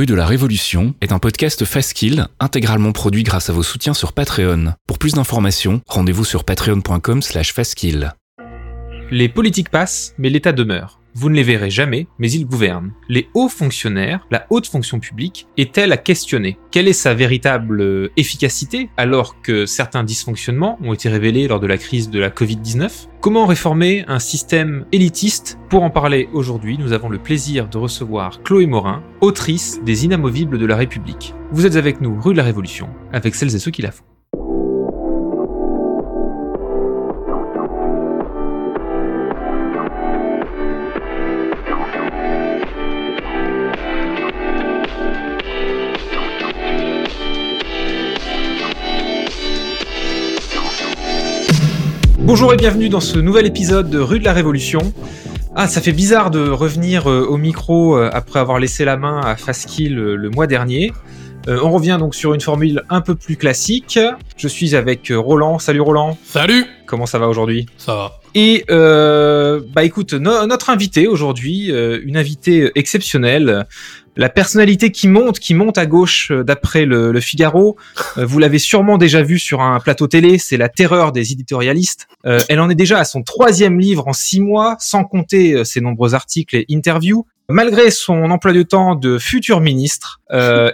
Rue de la Révolution est un podcast Faskill intégralement produit grâce à vos soutiens sur Patreon. Pour plus d'informations, rendez-vous sur patreon.com slash faskill. Les politiques passent, mais l'État demeure. Vous ne les verrez jamais, mais ils gouvernent. Les hauts fonctionnaires, la haute fonction publique, est-elle à questionner? Quelle est sa véritable euh, efficacité alors que certains dysfonctionnements ont été révélés lors de la crise de la Covid-19 Comment réformer un système élitiste? Pour en parler aujourd'hui, nous avons le plaisir de recevoir Chloé Morin, autrice des Inamovibles de la République. Vous êtes avec nous rue de la Révolution, avec celles et ceux qui la font. Bonjour et bienvenue dans ce nouvel épisode de Rue de la Révolution. Ah, ça fait bizarre de revenir euh, au micro euh, après avoir laissé la main à Faskill euh, le mois dernier. on revient donc sur une formule un peu plus classique. Je suis avec Roland. Salut Roland. Salut. Comment ça va aujourd'hui? Ça va. Et bah écoute, notre invité aujourd'hui, une invitée exceptionnelle, la personnalité qui monte, qui monte à gauche euh, d'après le, Figaro. Euh, vous l'avez sûrement déjà vu sur un plateau télé, c'est la terreur des éditorialistes. Euh, elle en est déjà à son troisième livre en six mois, sans compter ses nombreux articles et interviews. Malgré son emploi de temps de futur ministre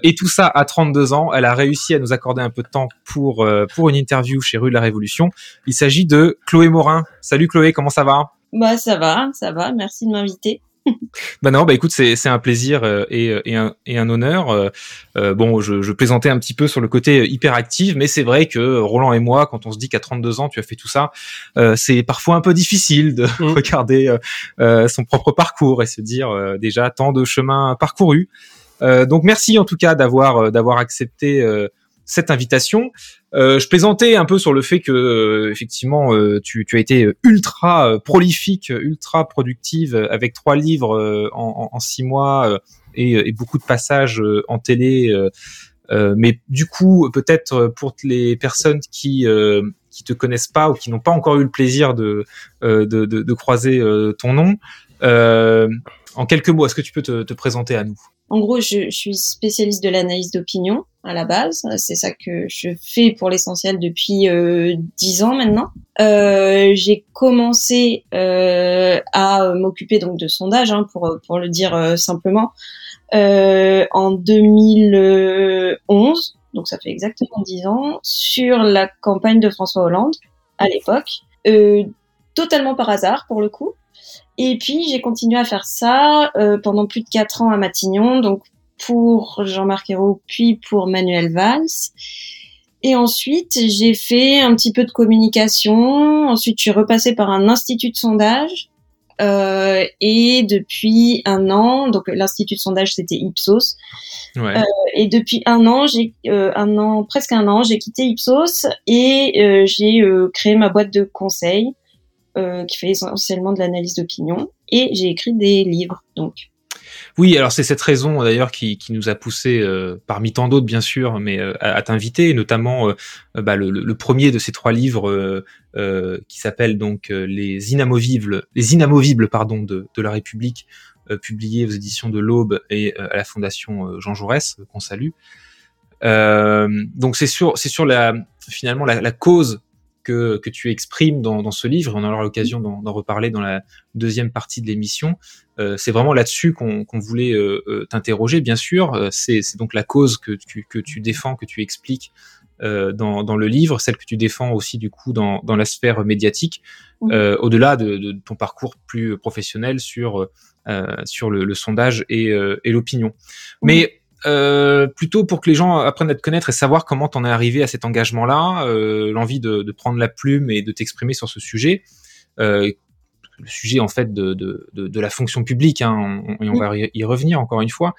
et tout ça à 32 ans, elle a réussi à nous accorder un peu de temps pour pour une interview chez Rue de la Révolution. Il s'agit de Chloé Morin. Salut Chloé, comment ça va? Bah ça va, ça va. Merci de m'inviter bah non, bah écoute, c'est un plaisir euh, et, euh, et, un, et un honneur. Euh, bon, je, je plaisantais un petit peu sur le côté hyperactif, mais c'est vrai que Roland et moi, quand on se dit qu'à 32 ans tu as fait tout ça, c'est parfois un peu difficile de mm. regarder son propre parcours et se dire déjà tant de chemins parcourus. donc merci en tout cas d'avoir d'avoir accepté cette invitation. Euh, je plaisantais un peu sur le fait que euh, effectivement euh, tu, tu, as été ultra prolifique, ultra productive avec trois livres en, en, six mois et, et, beaucoup de passages en télé. mais du coup, peut-être pour les personnes qui qui te connaissent pas ou qui n'ont pas encore eu le plaisir de de, de, de, croiser ton nom, en quelques mots, est-ce que tu peux te, te présenter à nous? En gros, je, je suis spécialiste de l'analyse d'opinion à la base. C'est ça que je fais pour l'essentiel depuis euh, dix ans maintenant. Euh, j'ai commencé euh, à m'occuper donc de sondage, hein, pour pour le dire euh, simplement, euh, en 2011. Donc ça fait exactement dix ans sur la campagne de François Hollande à l'époque, totalement par hasard pour le coup. Et puis j'ai continué à faire ça pendant plus de quatre ans à Matignon, donc pour Jean-Marc Ayrault, puis pour Manuel Valls. Et ensuite, j'ai fait un petit peu de communication. Ensuite, je suis repassée par un institut de sondage. Euh, et depuis un an, donc l'institut de sondage c'était Ipsos. Ouais. Euh, et depuis un an, j'ai euh, un an, presque un an, j'ai quitté Ipsos et euh, j'ai euh, créé ma boîte de conseil qui fait essentiellement de l'analyse d'opinion. Et j'ai écrit des livres, donc. Oui, alors c'est cette raison d'ailleurs qui, qui, nous a poussé, euh, parmi tant d'autres bien sûr, mais euh, à, t'inviter, notamment euh, bah, le, le, premier de ces trois livres qui s'appelle donc les inamovibles, les inamovibles pardon de, de la République, publié aux éditions de l'Aube et à la Fondation Jean Jaurès qu'on salue. donc c'est sur c'est sur la finalement la, la cause que, que tu exprimes dans, dans ce livre, on aura l'occasion d'en reparler dans la deuxième partie de l'émission. Euh, c'est vraiment là-dessus qu'on voulait euh, euh, t'interroger, bien sûr. C'est donc la cause que tu, que tu défends, que tu expliques dans, dans, le livre, celle que tu défends aussi du coup dans, dans la sphère médiatique, au-delà de, de, ton parcours plus professionnel sur, sur le, le sondage et, et l'opinion. Mais euh, plutôt pour que les gens apprennent à te connaître et savoir comment t'en es arrivé à cet engagement-là, euh, l'envie de, de, prendre la plume et de t'exprimer sur ce sujet. Euh, le sujet en fait de, de, de, la fonction publique, hein, et on va y revenir encore une fois.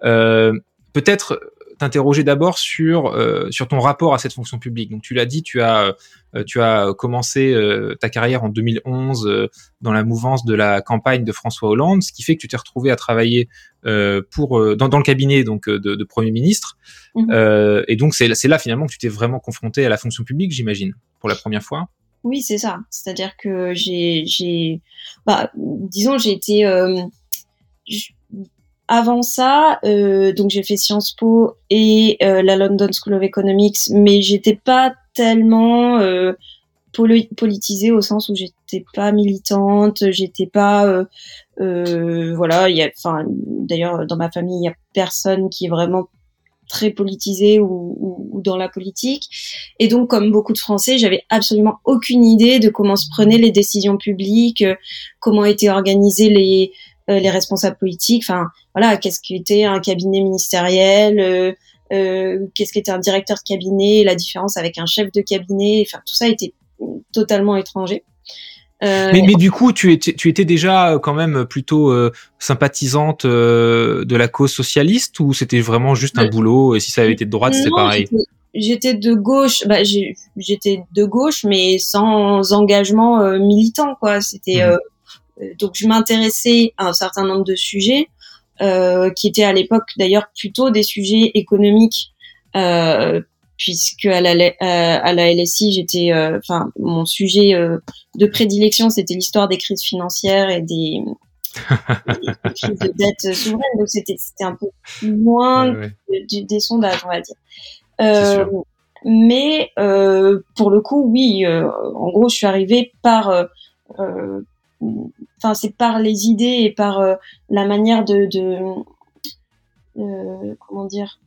Peut-être t'interroger d'abord sur euh, sur ton rapport à cette fonction publique. Donc tu l'as dit, tu as euh, tu as commencé euh, ta carrière en 2011 dans la mouvance de la campagne de François Hollande, ce qui fait que tu t'es retrouvé à travailler pour dans, dans, le cabinet donc de, de premier ministre. Mmh. et donc c'est c'est là finalement que tu t'es vraiment confronté à la fonction publique, j'imagine, pour la première fois. Oui, c'est ça. C'est-à-dire que j'ai j'ai bah disons j'ai été avant ça, euh, donc j'ai fait Sciences Po et euh, la London School of Economics, mais j'étais pas tellement euh, politisée au sens où j'étais pas militante, j'étais pas, euh, euh, voilà, il y a, enfin, d'ailleurs dans ma famille il y a personne qui est vraiment très politisé ou, ou, ou, dans la politique. Et donc, comme beaucoup de Français, j'avais absolument aucune idée de comment se prenaient les décisions publiques, comment étaient organisées les les responsables politiques. Enfin, voilà, qu'est-ce qu'était un cabinet ministériel, euh, euh, qu'est-ce qu'était un directeur de cabinet, la différence avec un chef de cabinet. Enfin, tout ça était totalement étranger. Euh, mais, mais, du coup, tu étais, tu étais déjà quand même plutôt euh, sympathisante euh, de la cause socialiste ou c'était vraiment juste un boulot et si ça avait été de droite, c'était pareil? J'étais de gauche, bah, j'étais de gauche, mais sans engagement militant, quoi. C'était mmh. Euh, donc je m'intéressais à un certain nombre de sujets euh, qui étaient à l'époque d'ailleurs plutôt des sujets économiques euh, puisque à la, à la LSI, j'étais, enfin, mon sujet de prédilection, c'était l'histoire des crises financières et des, crises de dette souveraine. Donc c'était, c'était un peu loin des sondages, on va dire. Euh, mais euh, pour le coup, oui, en gros, je suis arrivée par enfin c'est par les idées et par euh, la manière de, euh, comment dire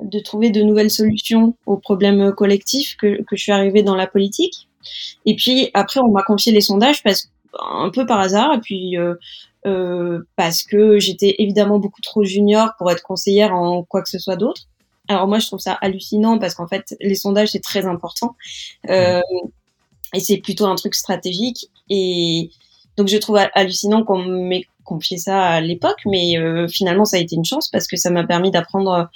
de trouver de nouvelles solutions aux problèmes collectifs que, je suis arrivée dans la politique. Et puis après, on m'a confié les sondages parce un peu par hasard, et puis euh, parce que j'étais évidemment beaucoup trop junior pour être conseillère en quoi que ce soit d'autre. Alors moi, je trouve ça hallucinant parce qu'en fait, les sondages c'est très important euh, et c'est plutôt un truc stratégique. Et, donc je trouve hallucinant qu'on m'ait confié ça à l'époque, mais euh, finalement ça a été une chance parce que ça m'a permis d'apprendre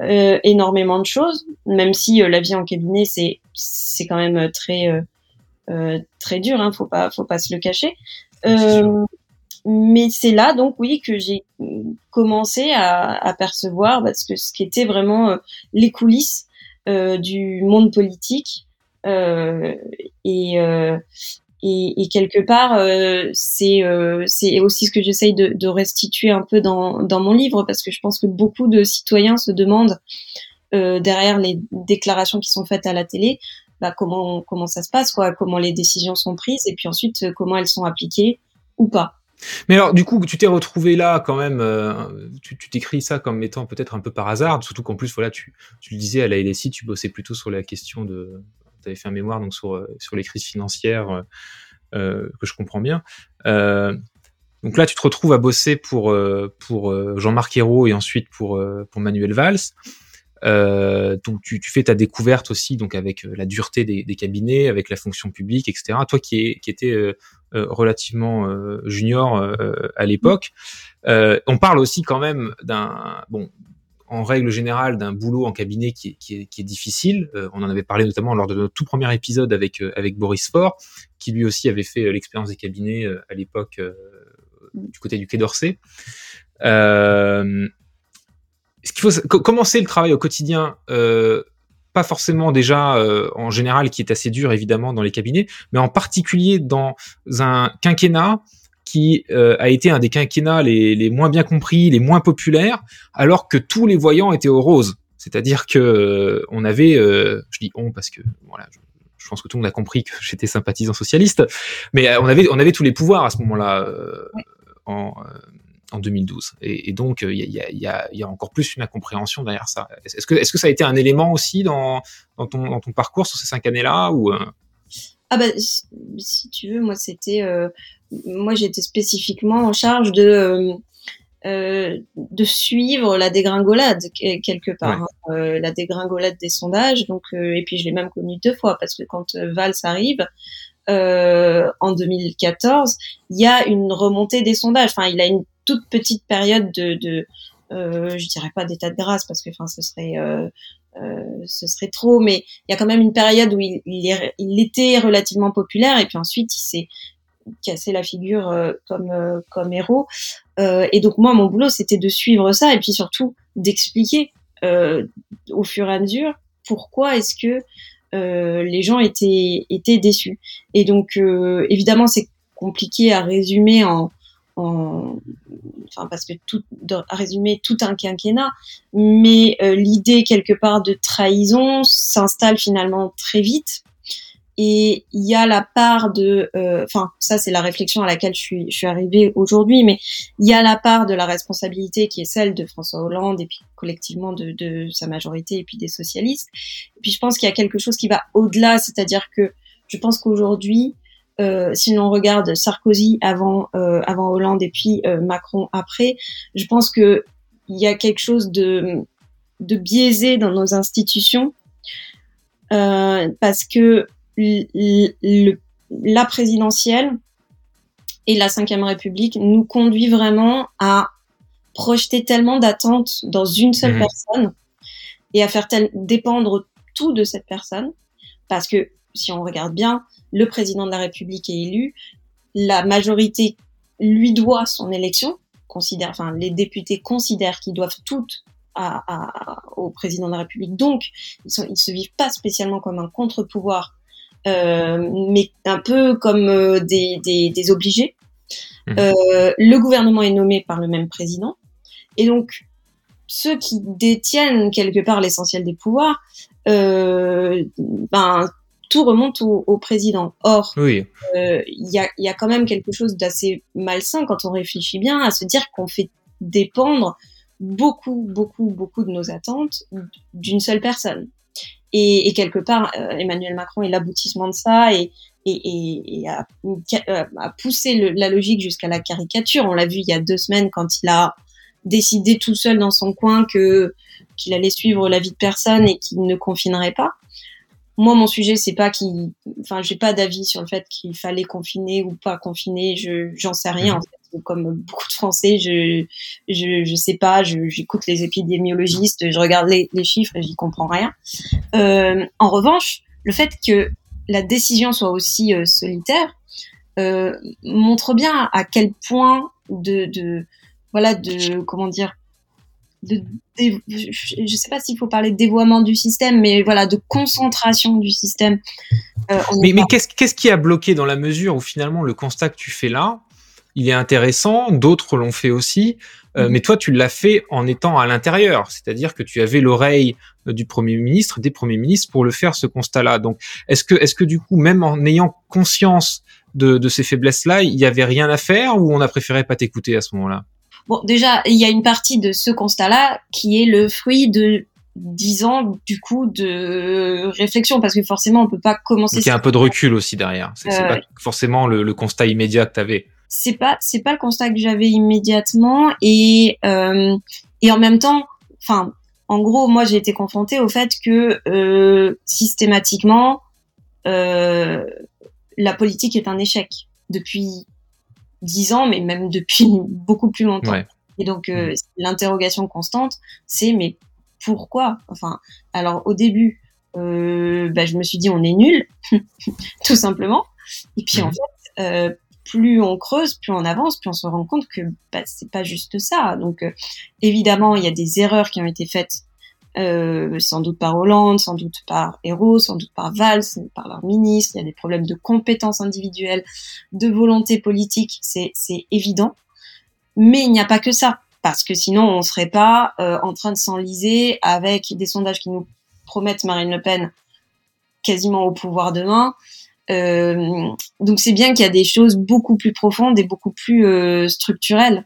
euh, énormément de choses, même si euh, la vie en cabinet c'est c'est quand même très très dur, hein, faut pas faut pas se le cacher. mais c'est là donc oui que j'ai commencé à, à percevoir parce que ce qui était vraiment les coulisses du monde politique et et, quelque part, euh, c'est euh, c'est aussi ce que j'essaye de, restituer un peu dans, mon livre, parce que je pense que beaucoup de citoyens se demandent euh, derrière les déclarations qui sont faites à la télé, bah, comment ça se passe, comment les décisions sont prises, et puis ensuite comment elles sont appliquées ou pas. Mais alors, du coup, tu t'es retrouvé là quand même. Tu t'écris ça comme étant peut-être un peu par hasard, surtout qu'en plus, voilà, tu, tu le disais à la LSI, tu bossais plutôt sur la question de tu avais fait un mémoire donc sur, euh, sur les crises financières euh, euh, que je comprends bien. donc là, tu te retrouves à bosser pour, pour Jean-Marc Ayrault et ensuite pour, pour Manuel Valls. Donc tu, fais ta découverte aussi donc avec la dureté des, cabinets, avec la fonction publique, etc. Toi qui, étais relativement junior à l'époque, on parle aussi quand même d'un bon en règle générale d'un boulot en cabinet qui est, difficile. Euh, on en avait parlé notamment lors de notre tout premier épisode avec, euh, avec Boris Faure, qui lui aussi avait fait euh, l'expérience des cabinets à l'époque du côté du Quai d'Orsay. ce qu'il faut commencer le travail au quotidien pas forcément déjà en général qui est assez dur évidemment dans les cabinets, mais en particulier dans un quinquennat qui euh, a été un des quinquennats les, les, moins bien compris, les moins populaires, alors que tous les voyants étaient au rose. C'est-à-dire que euh, on avait, euh, je dis on parce que voilà, je, je, pense que tout le monde a compris que j'étais sympathisant socialiste, mais on avait on avait tous les pouvoirs à ce moment-là en en 2012. Et, et donc, il y a, y, a, y, a, encore plus une incompréhension derrière ça. Est-ce que, est-ce que ça a été un élément aussi dans, dans, ton, dans ton parcours sur ces cinq années-là ou Ah bah, si tu veux, moi, c'était moi j'étais spécifiquement en charge de euh, euh, de suivre la dégringolade quelque part, hein. euh, la dégringolade des sondages. Donc et puis je l'ai même connu deux fois parce que quand Valls arrive en 2014, il y a une remontée des sondages. Enfin, il a une toute petite période de, de je dirais pas d'état de grâce parce que enfin ce serait ce serait trop, mais il y a quand même une période où il, il, il était relativement populaire et puis ensuite il s'est casser la figure euh, comme euh, comme héros. Euh, et donc moi, mon boulot, c'était de suivre ça et puis surtout d'expliquer au fur et à mesure pourquoi est-ce que les gens étaient étaient déçus. Et donc évidemment, c'est compliqué à résumer en enfin parce que tout, à résumer tout un quinquennat, mais euh, l'idée quelque part de trahison s'installe finalement très vite. Et il y a la part de, euh, enfin ça c'est la réflexion à laquelle je suis, je suis arrivée aujourd'hui, mais il y a la part de la responsabilité qui est celle de François Hollande et puis collectivement de, de sa majorité et puis des socialistes. Et puis je pense qu'il y a quelque chose qui va au-delà, c'est-à-dire que je pense qu'aujourd'hui euh, si l'on regarde Sarkozy avant, euh, avant Hollande et puis euh, Macron après, je pense que il y a quelque chose de, de biaisé dans nos institutions parce que la présidentielle et la Ve République nous conduit vraiment à projeter tellement d'attentes dans une seule mmh. personne et à faire dépendre tout de cette personne parce que si on regarde bien, le président de la République est élu, la majorité lui doit son élection, considère, enfin les députés considèrent qu'ils doivent toutes à, au président de la République. Donc, ils, ils se vivent pas spécialement comme un contre-pouvoir, mais un peu comme euh, des, des, des, obligés. Mmh. Euh, le gouvernement est nommé par le même président, et donc ceux qui détiennent quelque part l'essentiel des pouvoirs, euh, ben tout remonte au, président. Or, il euh, y, a, y, a, quand même quelque chose d'assez malsain quand on réfléchit bien à se dire qu'on fait dépendre beaucoup, beaucoup, beaucoup de nos attentes d'une seule personne. Et, et quelque part, euh, Emmanuel Macron est l'aboutissement de ça et, et, et a, euh, a, poussé la logique jusqu'à la caricature. On l'a vu il y a deux semaines quand il a décidé tout seul dans son coin que qu'il allait suivre la vie de personne et qu'il ne confinerait pas moi, mon sujet, c'est pas qu'il, enfin, j'ai pas d'avis sur le fait qu'il fallait confiner ou pas confiner. Je, j'en sais rien. Mhm. En fait. Comme beaucoup de Français, je, je, je sais pas. j'écoute les épidémiologistes, je regarde les, les chiffres et j'y comprends rien. Euh, en revanche, le fait que la décision soit aussi euh, solitaire euh, montre bien à quel point de, de voilà de comment dire de, je sais pas s'il faut parler de dévoiement du système, mais voilà, de concentration du système. Euh, mais, mais qu'est-ce, qu'est-ce qui a bloqué dans la mesure où finalement le constat que tu fais là, il est intéressant, d'autres l'ont fait aussi, euh, mm-hmm. mais toi tu l'as fait en étant à l'intérieur, c'est-à-dire que tu avais l'oreille euh, du premier ministre, des premiers ministres pour le faire ce constat-là. Donc est-ce que, est-ce que du coup, même en ayant conscience de, de ces faiblesses-là, il y avait rien à faire ou on a préféré pas t'écouter à ce moment-là? Bon, déjà, il y a une partie de ce constat-là qui est le fruit de dix ans du coup de réflexion parce que forcément on peut pas commencer. il y a un peu de recul aussi derrière. C'est pas euh, forcément le, constat immédiat que tu avais. C'est pas c'est pas le constat que j'avais immédiatement et euh, et en même temps, enfin en gros moi j'ai été confrontée au fait que euh, systématiquement euh, la politique est un échec depuis dix ans, mais même depuis beaucoup plus longtemps. Et donc euh, mm. l'interrogation constante, c'est mais pourquoi? Enfin, alors au début, euh, bah, je me suis dit on est nul, tout simplement. Et puis en mm. fait, euh, plus on creuse, plus on avance, plus on se rend compte que bah, c'est pas juste ça. Donc euh, évidemment, il y a des erreurs qui ont été faites euh, sans doute par Hollande, sans doute par Hérault, sans doute par Valls, par leur ministre. Il y a des problèmes de compétences individuelles, de volonté politique, c'est évident. Mais il n'y a pas que ça, parce que sinon on ne serait pas euh, en train de s'enliser avec des sondages qui nous promettent Marine Le Pen quasiment au pouvoir demain. Euh, donc c'est bien qu'il y a des choses beaucoup plus profondes et beaucoup plus euh, structurelles.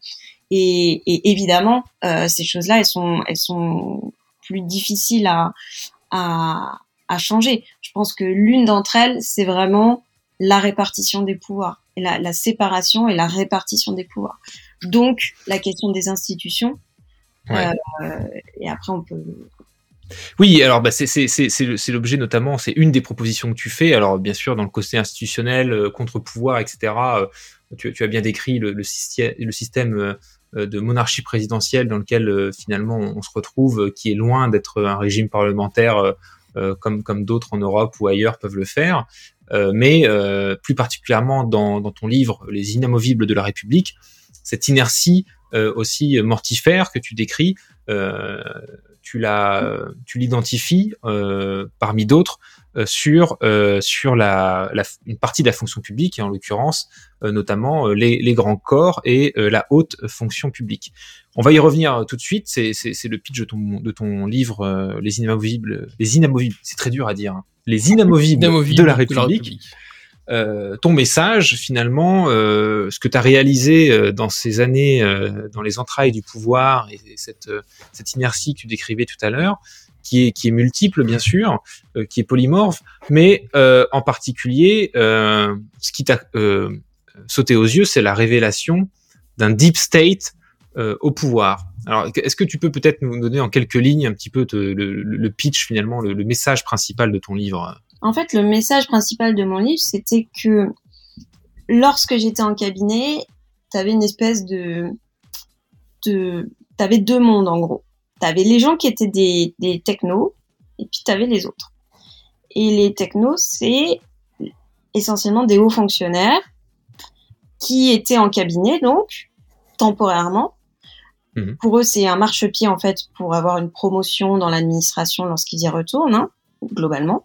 Et, et évidemment, euh, ces choses-là, elles sont, elles sont plus difficile à, à, à changer. Je pense que l'une d'entre elles, c'est vraiment la répartition des pouvoirs, et la, la, séparation et la répartition des pouvoirs. Donc, la question des institutions. Euh, et après, on peut. Oui, alors bah, c'est l'objet notamment, c'est une des propositions que tu fais. Alors bien sûr, dans le côté institutionnel, euh, contre-pouvoir, etc., euh, tu, as bien décrit le, système euh, de monarchie présidentielle dans lequel finalement on, se retrouve, qui est loin d'être un régime parlementaire comme, d'autres en Europe ou ailleurs peuvent le faire. mais plus particulièrement dans, ton livre Les inamovibles de la République, cette inertie aussi mortifère que tu décris, tu l'as, tu l'identifies parmi d'autres sur sur la, la, une partie de la fonction publique et en l'occurrence notamment les, les, grands corps et la haute fonction publique. On va y revenir tout de suite. C'est, c'est, le pitch de ton, de ton livre Les inamovibles. Les inamovibles, c'est très dur à dire. Hein. Les inamovibles, de la République. Euh, ton message finalement, euh, ce que tu as réalisé euh, dans ces années, dans les entrailles du pouvoir et, cette, cette inertie que tu décrivais tout à l'heure, qui est, qui est multiple bien sûr, qui est polymorphe, mais en particulier, ce qui t'a sauté aux yeux, c'est la révélation d'un deep state au pouvoir. Alors, est-ce que tu peux peut-être nous donner en quelques lignes un petit peu le, pitch finalement, le, le, message principal de ton livre? En fait, le message principal de mon livre, c'était que lorsque j'étais en cabinet, tu avais une espèce de, de avais deux mondes en gros. Tu avais les gens qui étaient des, des technos et puis tu avais les autres. Et les technos, c'est essentiellement des hauts fonctionnaires qui étaient en cabinet, donc temporairement. Mhm. Pour eux, c'est un marchepied en fait pour avoir une promotion dans l'administration lorsqu'ils y retournent, hein, globalement.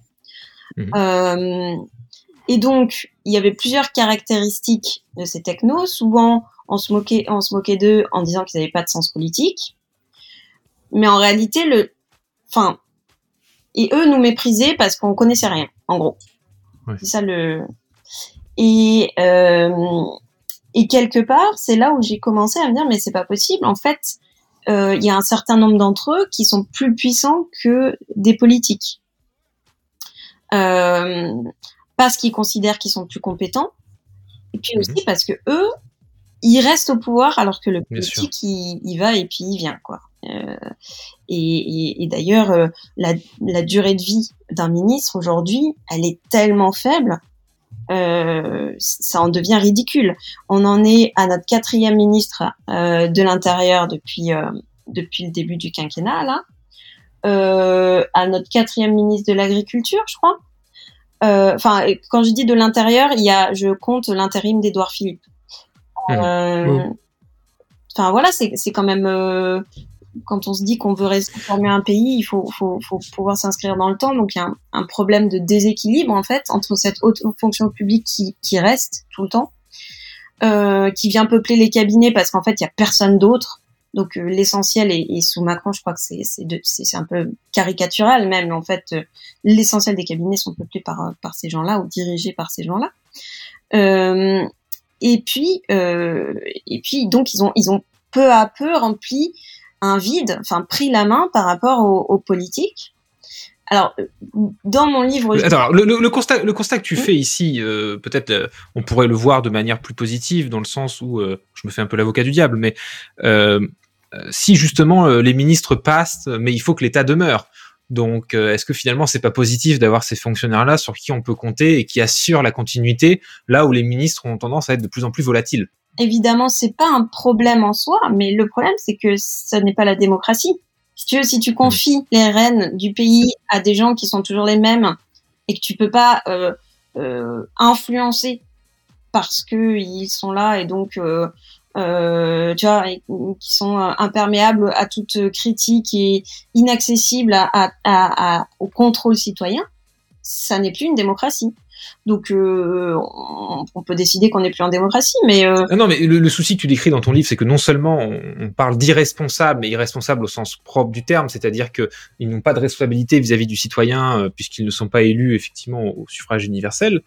Mhm. Euh, et donc, il y avait plusieurs caractéristiques de ces technos. Souvent, on se moquait, on se moquait d'eux en disant qu'ils n'avaient pas de sens politique. Mais en réalité, le, enfin, et eux nous méprisaient parce qu'on connaissait rien, en gros. C'est ça le. Et euh, et quelque part, c'est là où j'ai commencé à me dire mais c'est pas possible. En fait, euh, il y a un certain nombre d'entre eux qui sont plus puissants que des politiques parce qu'ils considèrent qu'ils sont plus compétents, et puis mhm. aussi parce que eux, ils restent au pouvoir alors que le politique, il, il, va et puis il vient, quoi. Euh, et, et, et d'ailleurs, euh, la, la, durée de vie d'un ministre aujourd'hui, elle est tellement faible, euh, ça en devient ridicule. On en est à notre quatrième ministre euh, de l'Intérieur depuis euh, depuis le début du quinquennat, là euh, à notre quatrième ministre de l'Agriculture, je crois. Euh, enfin, quand je dis de l'intérieur, il y a, je compte l'intérim d'Edouard Philippe. Mmh. Euh, enfin voilà, c'est quand même euh, quand on se dit qu'on veut réformer un pays, il faut, faut, faut pouvoir s'inscrire dans le temps. Donc il y a un, un, problème de déséquilibre en fait entre cette haute fonction publique qui, qui reste tout le temps, euh, qui vient peupler les cabinets parce qu'en fait il y a personne d'autre donc euh, l'essentiel est, sous Macron, je crois que c'est un peu caricatural même, en fait euh, l'essentiel des cabinets sont peuplés par par ces gens-là ou dirigés par ces gens-là. Euh, et puis donc ils ont ils ont peu à peu rempli un vide, enfin pris la main par rapport aux, politiques. Alors, dans mon livre. Attends, le, le, constat, le constat que tu fais ici, peut-être on pourrait le voir de manière plus positive, dans le sens où je me fais un peu l'avocat du diable, mais euh, si justement euh, les ministres passent, mais il faut que l'État demeure. Donc, euh, est-ce que finalement c'est pas positif d'avoir ces fonctionnaires-là sur qui on peut compter et qui assurent la continuité là où les ministres ont tendance à être de plus en plus volatiles? Évidemment, c'est pas un problème en soi, mais le problème c'est que ce n'est pas la démocratie. Si tu veux, si tu confies les rênes du pays à des gens qui sont toujours les mêmes et que tu peux pas euh, euh, influencer parce que ils sont là et donc euh, euh, tu vois, qui sont imperméables à toute critique et inaccessibles à, à, à, au contrôle citoyen, ça n'est plus une démocratie. Donc, euh, on, peut décider qu'on n'est plus en démocratie, mais euh... non, mais le, souci que tu décris dans ton livre, c'est que non seulement on, parle d'irresponsables, mais irresponsables au sens propre du terme, c'est-à-dire que ils n'ont pas de responsabilité vis-à-vis du citoyen euh, puisqu'ils ne sont pas élus effectivement au, suffrage universel,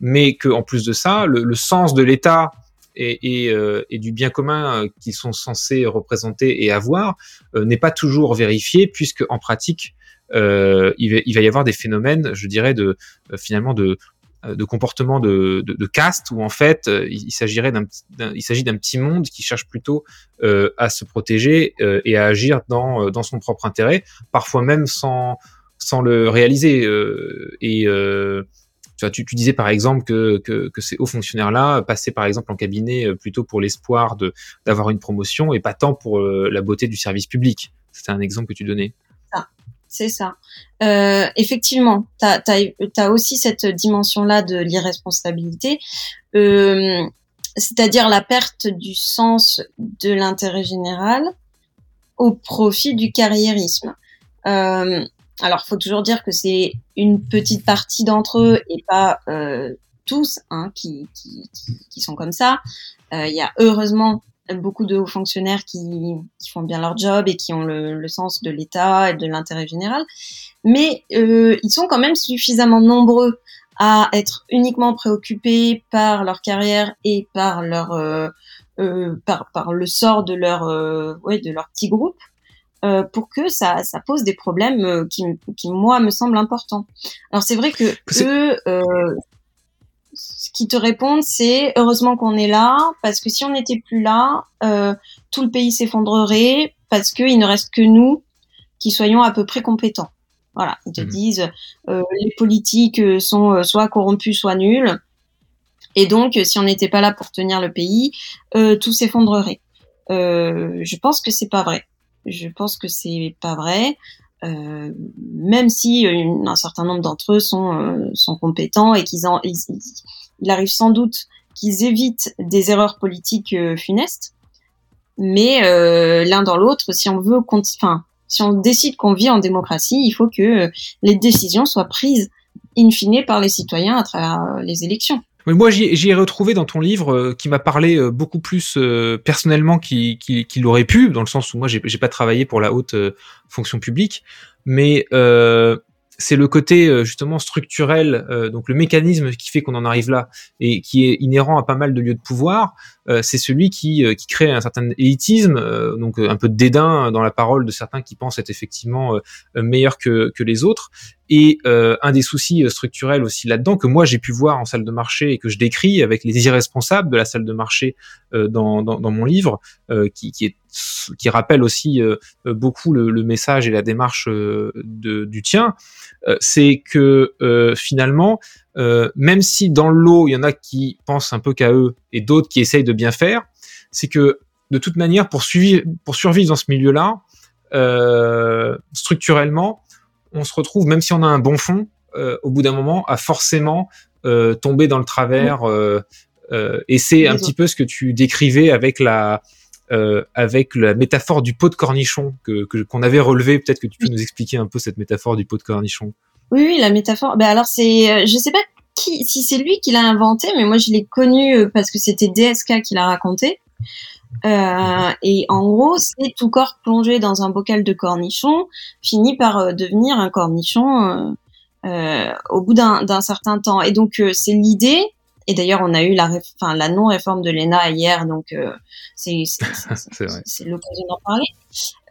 mais que en plus de ça, le, sens de l'État et, du bien commun qu'ils sont censés représenter et avoir n'est pas toujours vérifié puisque en pratique il, va, il, va, y avoir des phénomènes, je dirais, de finalement de, de comportement de, de, de, caste où en fait il, s'agirait d'un il s'agit d'un petit monde qui cherche plutôt à se protéger et à agir dans, dans son propre intérêt, parfois même sans sans le réaliser et tu, tu, disais par exemple que, que, que ces hauts fonctionnaires-là passaient par exemple en cabinet euh, plutôt pour l'espoir de d'avoir une promotion et pas tant pour euh, la beauté du service public. C'était un exemple que tu donnais. C'est ça. Euh, effectivement, tu as, aussi cette dimension-là de l'irresponsabilité, euh, c'est-à-dire la perte du sens de l'intérêt général au profit du carriérisme. Euh, alors, faut toujours dire que c'est une petite partie d'entre eux et pas euh, tous hein, qui, qui, sont comme ça. Il y a heureusement beaucoup de hauts fonctionnaires qui, qui, font bien leur job et qui ont le, le sens de l'État et de l'intérêt général. Mais euh, ils sont quand même suffisamment nombreux à être uniquement préoccupés par leur carrière et par leur euh, euh, par, par le sort de leur euh, ouais, de leur petit groupe euh, pour que ça, ça pose des problèmes euh, qui, qui moi me semblent importants. Alors c'est vrai que eux, euh, ce qui te répondent, c'est heureusement qu'on est là parce que si on n'était plus là, euh, tout le pays s'effondrerait parce qu'il ne reste que nous qui soyons à peu près compétents. Voilà, ils te mmh. disent euh, les politiques sont soit corrompus, soit nuls. Et donc, si on n'était pas là pour tenir le pays, euh, tout s'effondrerait. Euh, je pense que c'est pas vrai. Je pense que c'est pas vrai. Euh, même si une, un certain nombre d'entre eux sont, euh, sont compétents et qu'ils ils, il arrive sans doute qu'ils évitent des erreurs politiques euh, funestes, mais euh, l'un dans l'autre, si on veut, enfin, si on décide qu'on vit en démocratie, il faut que les décisions soient prises in fine par les citoyens à travers les élections. Moi, j'y ai retrouvé dans ton livre euh, qui m'a parlé euh, beaucoup plus euh, personnellement qu'il qu aurait pu, dans le sens où moi, j'ai pas travaillé pour la haute fonction publique, mais c'est le côté euh, justement structurel, euh, donc le mécanisme qui fait qu'on en arrive là et qui est inhérent à pas mal de lieux de pouvoir, euh, c'est celui qui, qui crée un certain élitisme, donc un peu de dédain dans la parole de certains qui pensent être effectivement meilleurs que, les autres. Et un des soucis structurels aussi là-dedans que moi j'ai pu voir en salle de marché et que je décris avec les irresponsables de la salle de marché dans, dans, dans, mon livre, qui, qui est qui rappelle aussi euh, euh, beaucoup le, le, message et la démarche euh, de, du tien, c'est que finalement, même si dans le lot, il y en a qui pensent un peu qu'à eux et d'autres qui essayent de bien faire, c'est que de toute manière, pour, suivre, pour survivre dans ce milieu-là, structurellement, on se retrouve, même si on a un bon fond, au bout d'un moment, à forcément tomber dans le travers. et c'est un petit peu ce que tu décrivais avec la, euh, avec la métaphore du pot de cornichon que qu'on avait relevé. Peut-être que tu peux nous expliquer un peu cette métaphore du pot de cornichon. Oui, oui, la métaphore. Ben alors c'est, euh, je sais pas qui, si c'est lui qui l'a inventé, mais moi je l'ai connu euh, parce que c'était DSK qui l'a raconté. Euh, et en gros, c'est tout corps plongé dans un bocal de cornichon finit par devenir un cornichon euh, au bout d'un certain temps. Et donc c'est l'idée et d'ailleurs, on a eu la, enfin, la non-réforme de l'ENA hier, donc euh, c'est l'occasion d'en parler.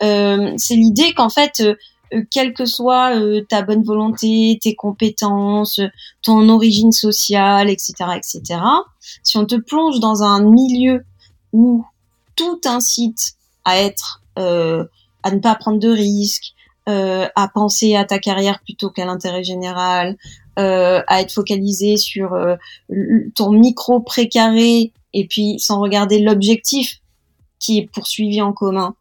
Euh, c'est l'idée qu'en fait, euh, euh quelle que soit ta bonne volonté, tes compétences, ton origine sociale, etc., etc., si on te plonge dans un milieu où tout incite à être, à ne pas prendre de risques, à penser à ta carrière plutôt qu'à l'intérêt général, euh, à être focalisé sur euh, ton micro précaré et puis sans regarder l'objectif qui est poursuivi en commun.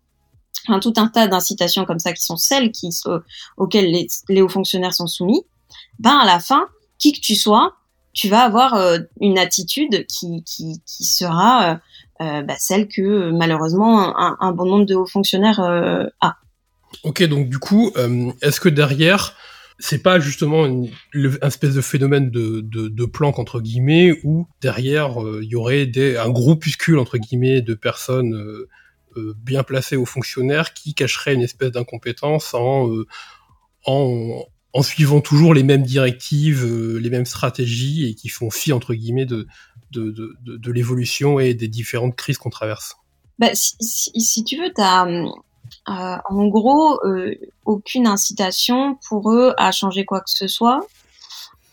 Enfin, tout un tas d'incitations comme ça qui sont celles auxquelles les, hauts fonctionnaires sont soumis. Ben à la fin, qui que tu sois, tu vas avoir euh, une attitude qui, sera euh, euh bah, celle que malheureusement un, bon nombre de hauts fonctionnaires a. Ok, donc du coup, est-ce que derrière c'est pas justement une, espèce de phénomène de, de, planque entre guillemets où derrière euh, il y aurait un groupuscule entre guillemets de personnes euh, euh, bien placées aux fonctionnaires qui cacheraient une espèce d'incompétence en, suivant toujours les mêmes directives, les mêmes stratégies et qui font fi entre guillemets de, l'évolution et des différentes crises qu'on traverse. Bah, si, si, tu veux, tu as, euh, en gros, euh, aucune incitation pour eux à changer quoi que ce soit.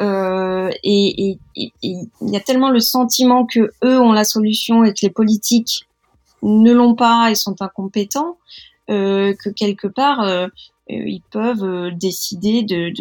Euh, et il y a tellement le sentiment que eux ont la solution et que les politiques ne l'ont pas et sont incompétents euh, que quelque part euh, ils peuvent décider de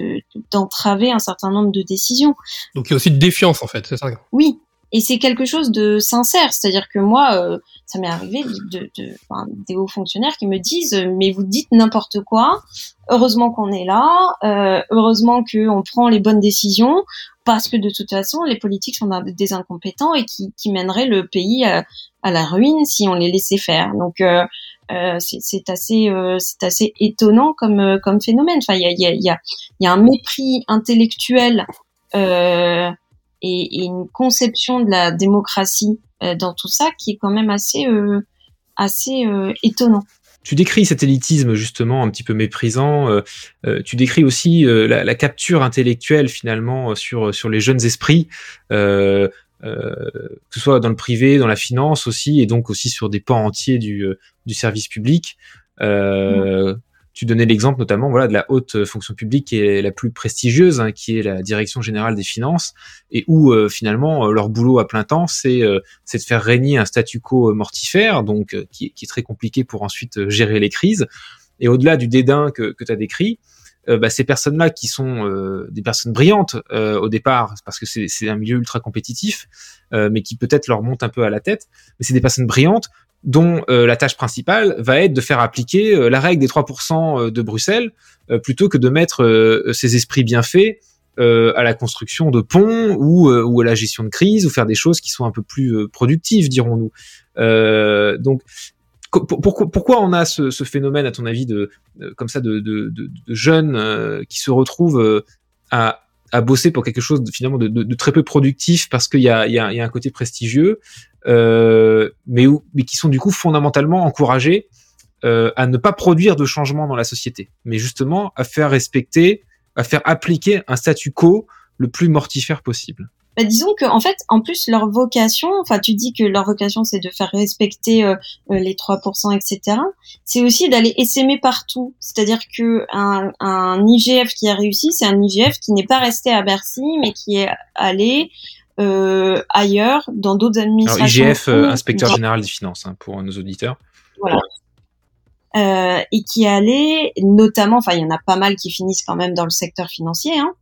d'entraver un certain nombre de décisions. Donc il y a aussi de défiance en fait, c'est ça? Oui, et c'est quelque chose de sincère, c'est-à-dire que moi, euh, ça m'est arrivé de, de, enfin, des hauts fonctionnaires qui me disent mais vous dites n'importe quoi. Heureusement qu'on est là, euh, heureusement qu'on prend les bonnes décisions, parce que de toute façon les politiques sont des incompétents et qui, qui mèneraient le pays à, à la ruine si on les laissait faire. Donc euh, Euh, c'est assez, euh, c'est assez étonnant comme euh, comme phénomène. Enfin, il y a, y, a, y, y a un mépris intellectuel et, et, une conception de la démocratie dans tout ça qui est quand même assez assez étonnant. Tu décris cet élitisme justement un petit peu méprisant. Euh, tu décris aussi la, la, capture intellectuelle finalement sur sur les jeunes esprits. Euh, euh, que ce soit dans le privé, dans la finance aussi, et donc aussi sur des pans entiers du, euh, du service public. Euh, tu donnais l'exemple notamment voilà de la haute fonction publique qui est la plus prestigieuse, hein, qui est la direction générale des finances, et où finalement leur boulot à plein temps, c'est de faire régner un statu quo mortifère, donc qui, est très compliqué pour ensuite gérer les crises. Et au-delà du dédain que, que tu as décrit, euh, bah, ces personnes-là qui sont euh, des personnes brillantes euh, au départ, parce que c'est un milieu ultra compétitif, mais qui peut-être leur monte un peu à la tête, mais c'est des personnes brillantes dont la tâche principale va être de faire appliquer la règle des 3% de Bruxelles, plutôt que de mettre ces esprits bien faits à la construction de ponts ou, ou à la gestion de crise ou faire des choses qui sont un peu plus productives, dirons-nous. donc pourquoi, pourquoi on a ce, ce, phénomène, à ton avis, de, comme ça, de, de, de, de jeunes euh, qui se retrouvent euh, à, à, bosser pour quelque chose de, finalement de, très peu productif parce qu'il y a, y, a, y a, un côté prestigieux, euh, mais, où, mais qui sont du coup fondamentalement encouragés euh, à ne pas produire de changement dans la société, mais justement à faire respecter, à faire appliquer un statu quo le plus mortifère possible bah, disons que en fait, en plus leur vocation, enfin tu dis que leur vocation c'est de faire respecter euh, euh, les 3%, etc. C'est aussi d'aller essaimer partout. C'est-à-dire que un, un, IGF qui a réussi, c'est un IGF qui n'est pas resté à Bercy, mais qui est allé euh, ailleurs, dans d'autres administrations. Alors, IGF, euh, inspecteur général des finances, hein, pour nos auditeurs. Voilà. Euh, et qui est allé notamment, enfin il y en a pas mal qui finissent quand même dans le secteur financier, hein,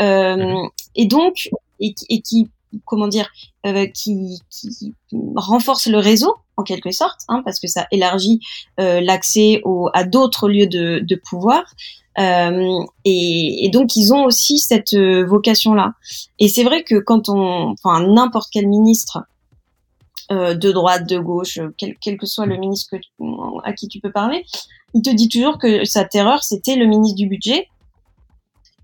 euh, mhm. et donc et, qui comment dire euh, qui, qui, renforce le réseau en quelque sorte hein, parce que ça élargit euh, l'accès à d'autres lieux de, de pouvoir. Euh, et, et, donc ils ont aussi cette euh, vocation là et c'est vrai que quand on enfin n'importe quel ministre euh, de droite de gauche quel, quel, que soit le ministre que, à qui tu peux parler il te dit toujours que sa terreur c'était le ministre du budget.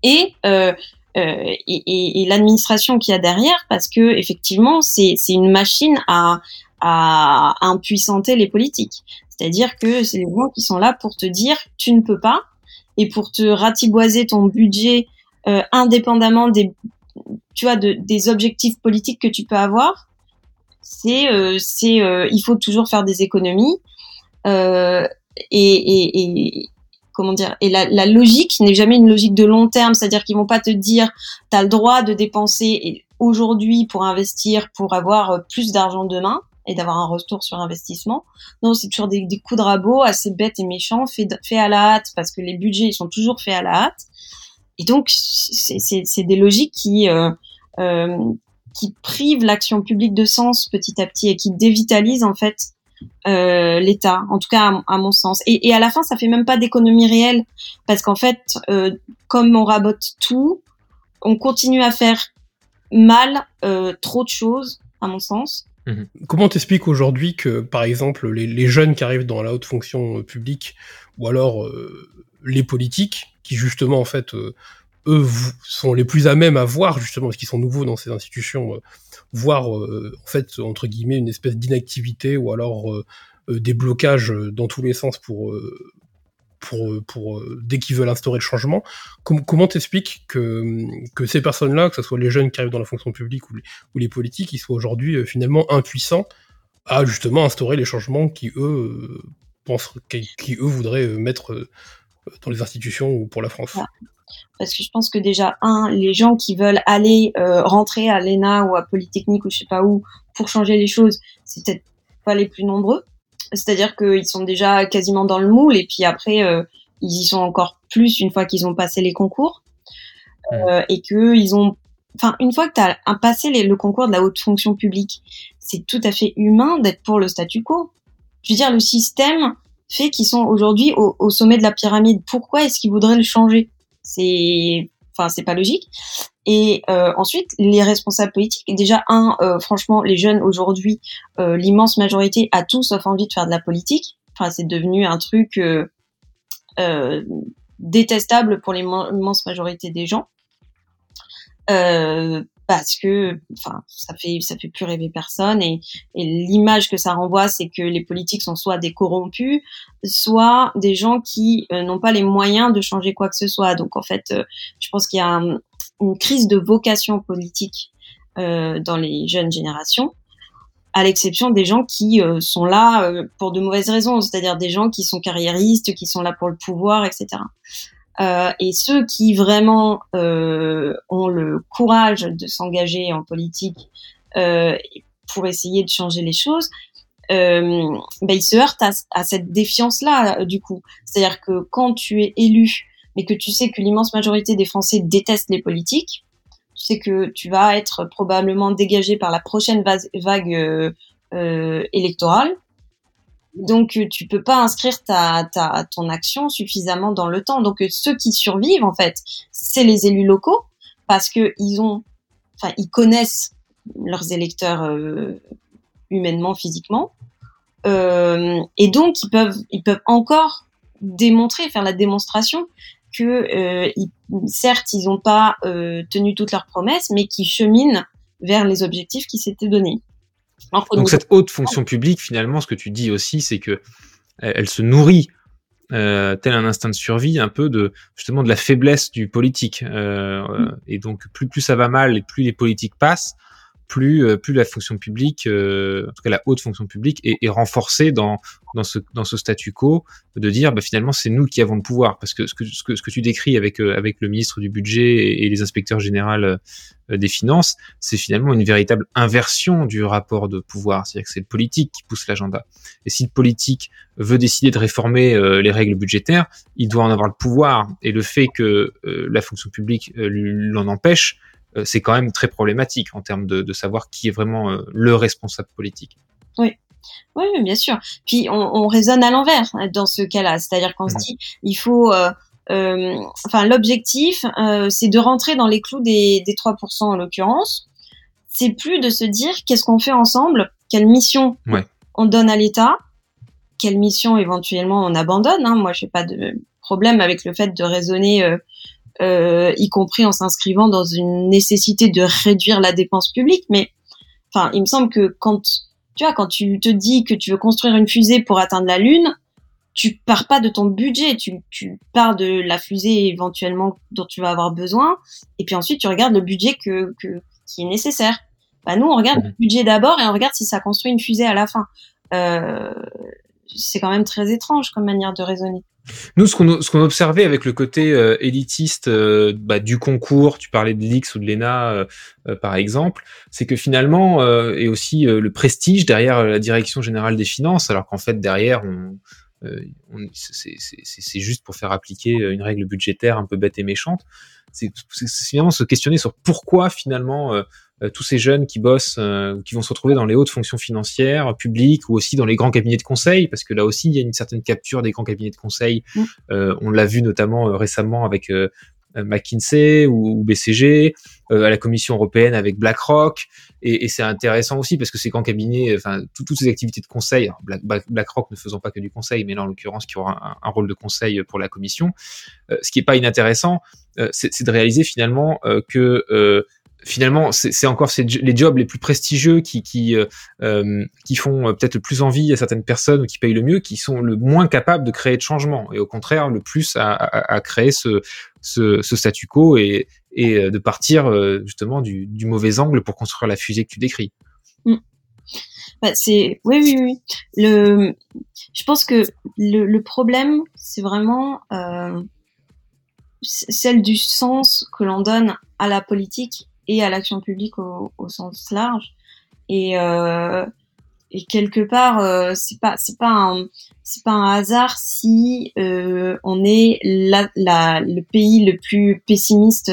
Et euh, et, et, et l'administration qu'il y a derrière, parce que effectivement, c'est une machine à, à impuissanter les politiques. C'est-à-dire que c'est les gens qui sont là pour te dire tu ne peux pas et pour te ratiboiser ton budget euh, indépendamment des tu vois de, des objectifs politiques que tu peux avoir. C'est euh, c'est euh, il faut toujours faire des économies euh, et, et, et, comment dire et la, logique n'est jamais une logique de long terme c'est-à-dire qu'ils vont pas te dire tu as le droit de dépenser aujourd'hui pour investir pour avoir euh, plus d'argent demain et d'avoir un retour sur investissement. Non c'est toujours des, coups de rabot assez bêtes et méchants faits fait à la hâte parce que les budgets ils sont toujours faits à la hâte. Et donc c'est des logiques qui euh, euh, qui privent l'action publique de sens petit à petit et qui dévitalisent en fait euh, l'État, en tout cas à, mon sens. Et, à la fin, ça fait même pas d'économie réelle, parce qu'en fait, euh, comme on rabote tout, on continue à faire mal euh, trop de choses, à mon sens. Mmh. Comment t'expliques aujourd'hui que, par exemple, les, jeunes qui arrivent dans la haute fonction publique, ou alors les politiques, qui justement, en fait, eux sont les plus à même à voir justement parce qu'ils sont nouveaux dans ces institutions, euh, voir euh, en fait entre guillemets une espèce d'inactivité ou alors euh, des blocages dans tous les sens pour pour, pour dès qu'ils veulent instaurer le changement. Com comment t'expliques que, que ces personnes-là, que ce soit les jeunes qui arrivent dans la fonction publique ou les, politiques, ils soient aujourd'hui finalement impuissants à justement instaurer les changements qui eux pensent, qui eux voudraient mettre dans les institutions ou pour la France? Parce que je pense que déjà un les gens qui veulent aller euh, rentrer à l'ENA ou à Polytechnique ou je sais pas où pour changer les choses c'est peut-être pas les plus nombreux. C'est-à-dire qu'ils sont déjà quasiment dans le moule et puis après euh, ils y sont encore plus une fois qu'ils ont passé les concours. Euh, et que ils ont enfin une fois que tu as passé les, le concours de la haute fonction publique c'est tout à fait humain d'être pour le statu quo. Je veux dire le système fait qu'ils sont aujourd'hui au, au sommet de la pyramide. Pourquoi est-ce qu'ils voudraient le changer? C'est enfin c'est pas logique. Et euh, ensuite, les responsables politiques, déjà un, euh, franchement, les jeunes aujourd'hui, euh, l'immense majorité a tout sauf envie de faire de la politique. enfin, c'est devenu un truc détestable pour l'immense majorité des gens. Euh, parce que enfin ça fait ça fait plus rêver personne et, l'image que ça renvoie c'est que les politiques sont soit des corrompus soit des gens qui euh, n'ont pas les moyens de changer quoi que ce soit. Donc en fait euh, je pense qu'il y a une crise de vocation politique euh, dans les jeunes générations à l'exception des gens qui sont là pour de mauvaises raisons c'est-à-dire des gens qui sont carriéristes qui sont là pour le pouvoir etc euh, et ceux qui vraiment euh, ont le courage de s'engager en politique euh, pour essayer de changer les choses, euh, ben ils se heurtent à, à cette défiance-là euh, du coup. C'est-à-dire que quand tu es élu, mais que tu sais que l'immense majorité des Français détestent les politiques, tu sais que tu vas être probablement dégagé par la prochaine vague euh, électorale donc euh, tu peux pas inscrire ta, ta ton action suffisamment dans le temps. Donc euh, ceux qui survivent en fait, c'est les élus locaux parce que ils ont, enfin ils connaissent leurs électeurs euh, humainement, physiquement, euh, et donc ils peuvent ils peuvent encore démontrer, faire la démonstration que euh, ils, certes ils n'ont pas tenu toutes leurs promesses, mais qu'ils cheminent vers les objectifs qui s'étaient donnés. Donc cette haute fonction publique, finalement, ce que tu dis aussi, c'est que elle, se nourrit euh, tel un instinct de survie, un peu de justement de la faiblesse du politique. Euh, mm. Et donc plus plus ça va mal et plus les politiques passent, plus euh, plus la fonction publique, euh, en tout cas la haute fonction publique, est, renforcée dans ce statu quo de dire bah, finalement c'est nous qui avons le pouvoir parce que ce que tu décris avec euh, avec le ministre du budget et, les inspecteurs généraux des finances, c'est finalement une véritable inversion du rapport de pouvoir, c'est-à-dire que c'est le politique qui pousse l'agenda. Et si le politique veut décider de réformer les règles budgétaires, il doit en avoir le pouvoir. Et le fait que la fonction publique l'en empêche, c'est quand même très problématique en termes de, de savoir qui est vraiment euh, le responsable politique. Oui. Oui, bien sûr. Puis on, on raisonne à l'envers hein, dans ce cas-là, c'est-à-dire qu'on se dit il faut, euh, euh, enfin l'objectif, euh, c'est de rentrer dans les clous des, des 3% en l'occurrence. C'est plus de se dire qu'est-ce qu'on fait ensemble, quelle mission ouais. on donne à l'État, quelle mission éventuellement on abandonne. Hein. Moi, je n'ai pas de problème avec le fait de raisonner euh, euh, y compris en s'inscrivant dans une nécessité de réduire la dépense publique. Mais enfin, il me semble que quand tu vois, quand tu te dis que tu veux construire une fusée pour atteindre la Lune, tu pars pas de ton budget, tu, tu pars de la fusée éventuellement dont tu vas avoir besoin, et puis ensuite tu regardes le budget que, que qui est nécessaire. Bah nous, on regarde le budget d'abord et on regarde si ça construit une fusée à la fin. Euh, c'est quand même très étrange comme manière de raisonner. Nous, ce qu'on qu'on observait avec le côté euh, élitiste euh, bah, du concours, tu parlais de l'X ou de l'ENA euh, par exemple, c'est que finalement, et aussi le prestige derrière la direction générale des finances, alors qu'en fait derrière, on, on c'est juste pour faire appliquer une règle budgétaire un peu bête et méchante. C'est finalement se questionner sur pourquoi finalement euh, tous ces jeunes qui bossent, euh, qui vont se retrouver dans les hautes fonctions financières, publiques ou aussi dans les grands cabinets de conseil, parce que là aussi il y a une certaine capture des grands cabinets de conseil. Mm. Euh, on l'a vu notamment récemment avec McKinsey ou, BCG, à la Commission européenne avec BlackRock, et, et c'est intéressant aussi parce que ces grands cabinets, enfin toutes ces activités de conseil, Black, BlackRock ne faisant pas que du conseil, mais là en l'occurrence qui aura un, un, rôle de conseil pour la Commission, ce qui est pas inintéressant, c'est de réaliser finalement que finalement, c'est encore les jobs les plus prestigieux qui qui euh, euh qui font euh, peut-être le plus envie à certaines personnes ou qui payent le mieux, qui sont le moins capables de créer de changement et au contraire le plus à, à, à créer ce, ce, ce, statu quo et, et euh, de partir justement du, du, mauvais angle pour construire la fusée que tu décris. Mm. Bah, c'est oui oui oui. Le, je pense que le, le problème c'est vraiment euh, celle du sens que l'on donne à la politique et à l'action publique au, au, sens large. Et, euh, et quelque part, euh, c'est pas c'est pas un c'est pas un hasard si euh, on est la, la, le pays le plus pessimiste,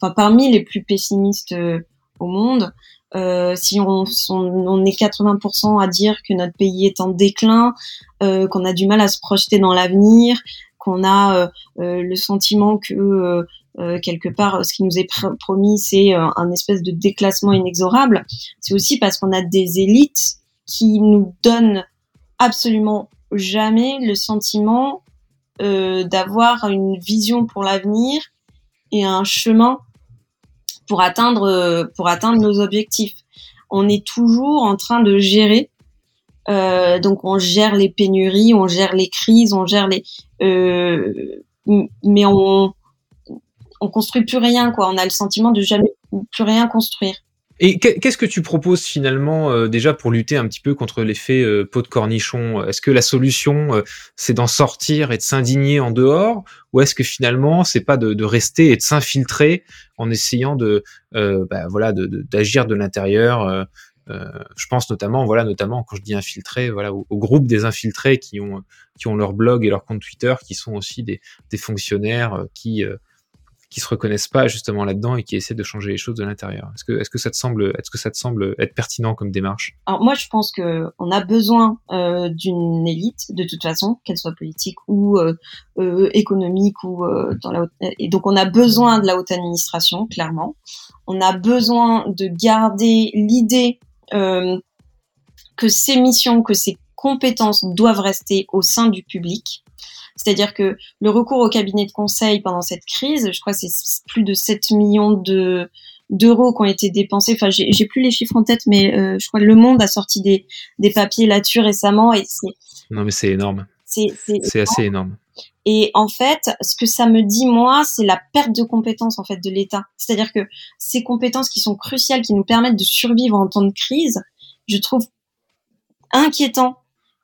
enfin parmi les plus pessimistes euh, au monde. Euh, si on, on, on, est 80% à dire que notre pays est en déclin, euh, qu'on a du mal à se projeter dans l'avenir, qu'on a le sentiment que quelque part, ce qui nous est promis, c'est euh, un espèce de déclassement inexorable. C'est aussi parce qu'on a des élites qui nous donnent absolument jamais le sentiment euh, d'avoir une vision pour l'avenir et un chemin pour atteindre euh, pour atteindre nos objectifs. On est toujours en train de gérer. Euh, donc on gère les pénuries, on gère les crises, on gère les euh, mais on on construit plus rien quoi. On a le sentiment de jamais plus rien construire. Et qu'est-ce que tu proposes finalement euh, déjà pour lutter un petit peu contre l'effet euh, pot de cornichon? Est-ce que la solution euh, c'est d'en sortir et de s'indigner en dehors, ou est-ce que finalement c'est pas de, de, rester et de s'infiltrer en essayant de bah, voilà d'agir de, de l'intérieur je pense notamment, voilà, notamment quand je dis infiltrer, voilà, au, au, groupe des infiltrés qui ont qui ont leur blog et leur compte Twitter, qui sont aussi des, des fonctionnaires qui qui se reconnaissent pas justement là-dedans et qui essaient de changer les choses de l'intérieur. Est-ce que, est-ce que ça te semble, être pertinent comme démarche? Alors moi, je pense que on a besoin euh, d'une élite de toute façon, qu'elle soit politique ou euh, euh, économique ou dans la haute... et donc on a besoin de la haute administration clairement. On a besoin de garder l'idée que ces missions, que ces compétences doivent rester au sein du public. C'est-à-dire que le recours au cabinet de conseil pendant cette crise, je crois que c'est plus de 7 millions de d'euros qui ont été dépensés. Enfin, j'ai plus les chiffres en tête, mais euh, je crois que Le Monde a sorti des, des papiers là-dessus récemment. Et non, mais c'est énorme. C'est assez énorme. Et en fait, ce que ça me dit moi, c'est la perte de compétences en fait de l'État. C'est-à-dire que ces compétences qui sont cruciales, qui nous permettent de survivre en temps de crise, je trouve inquiétant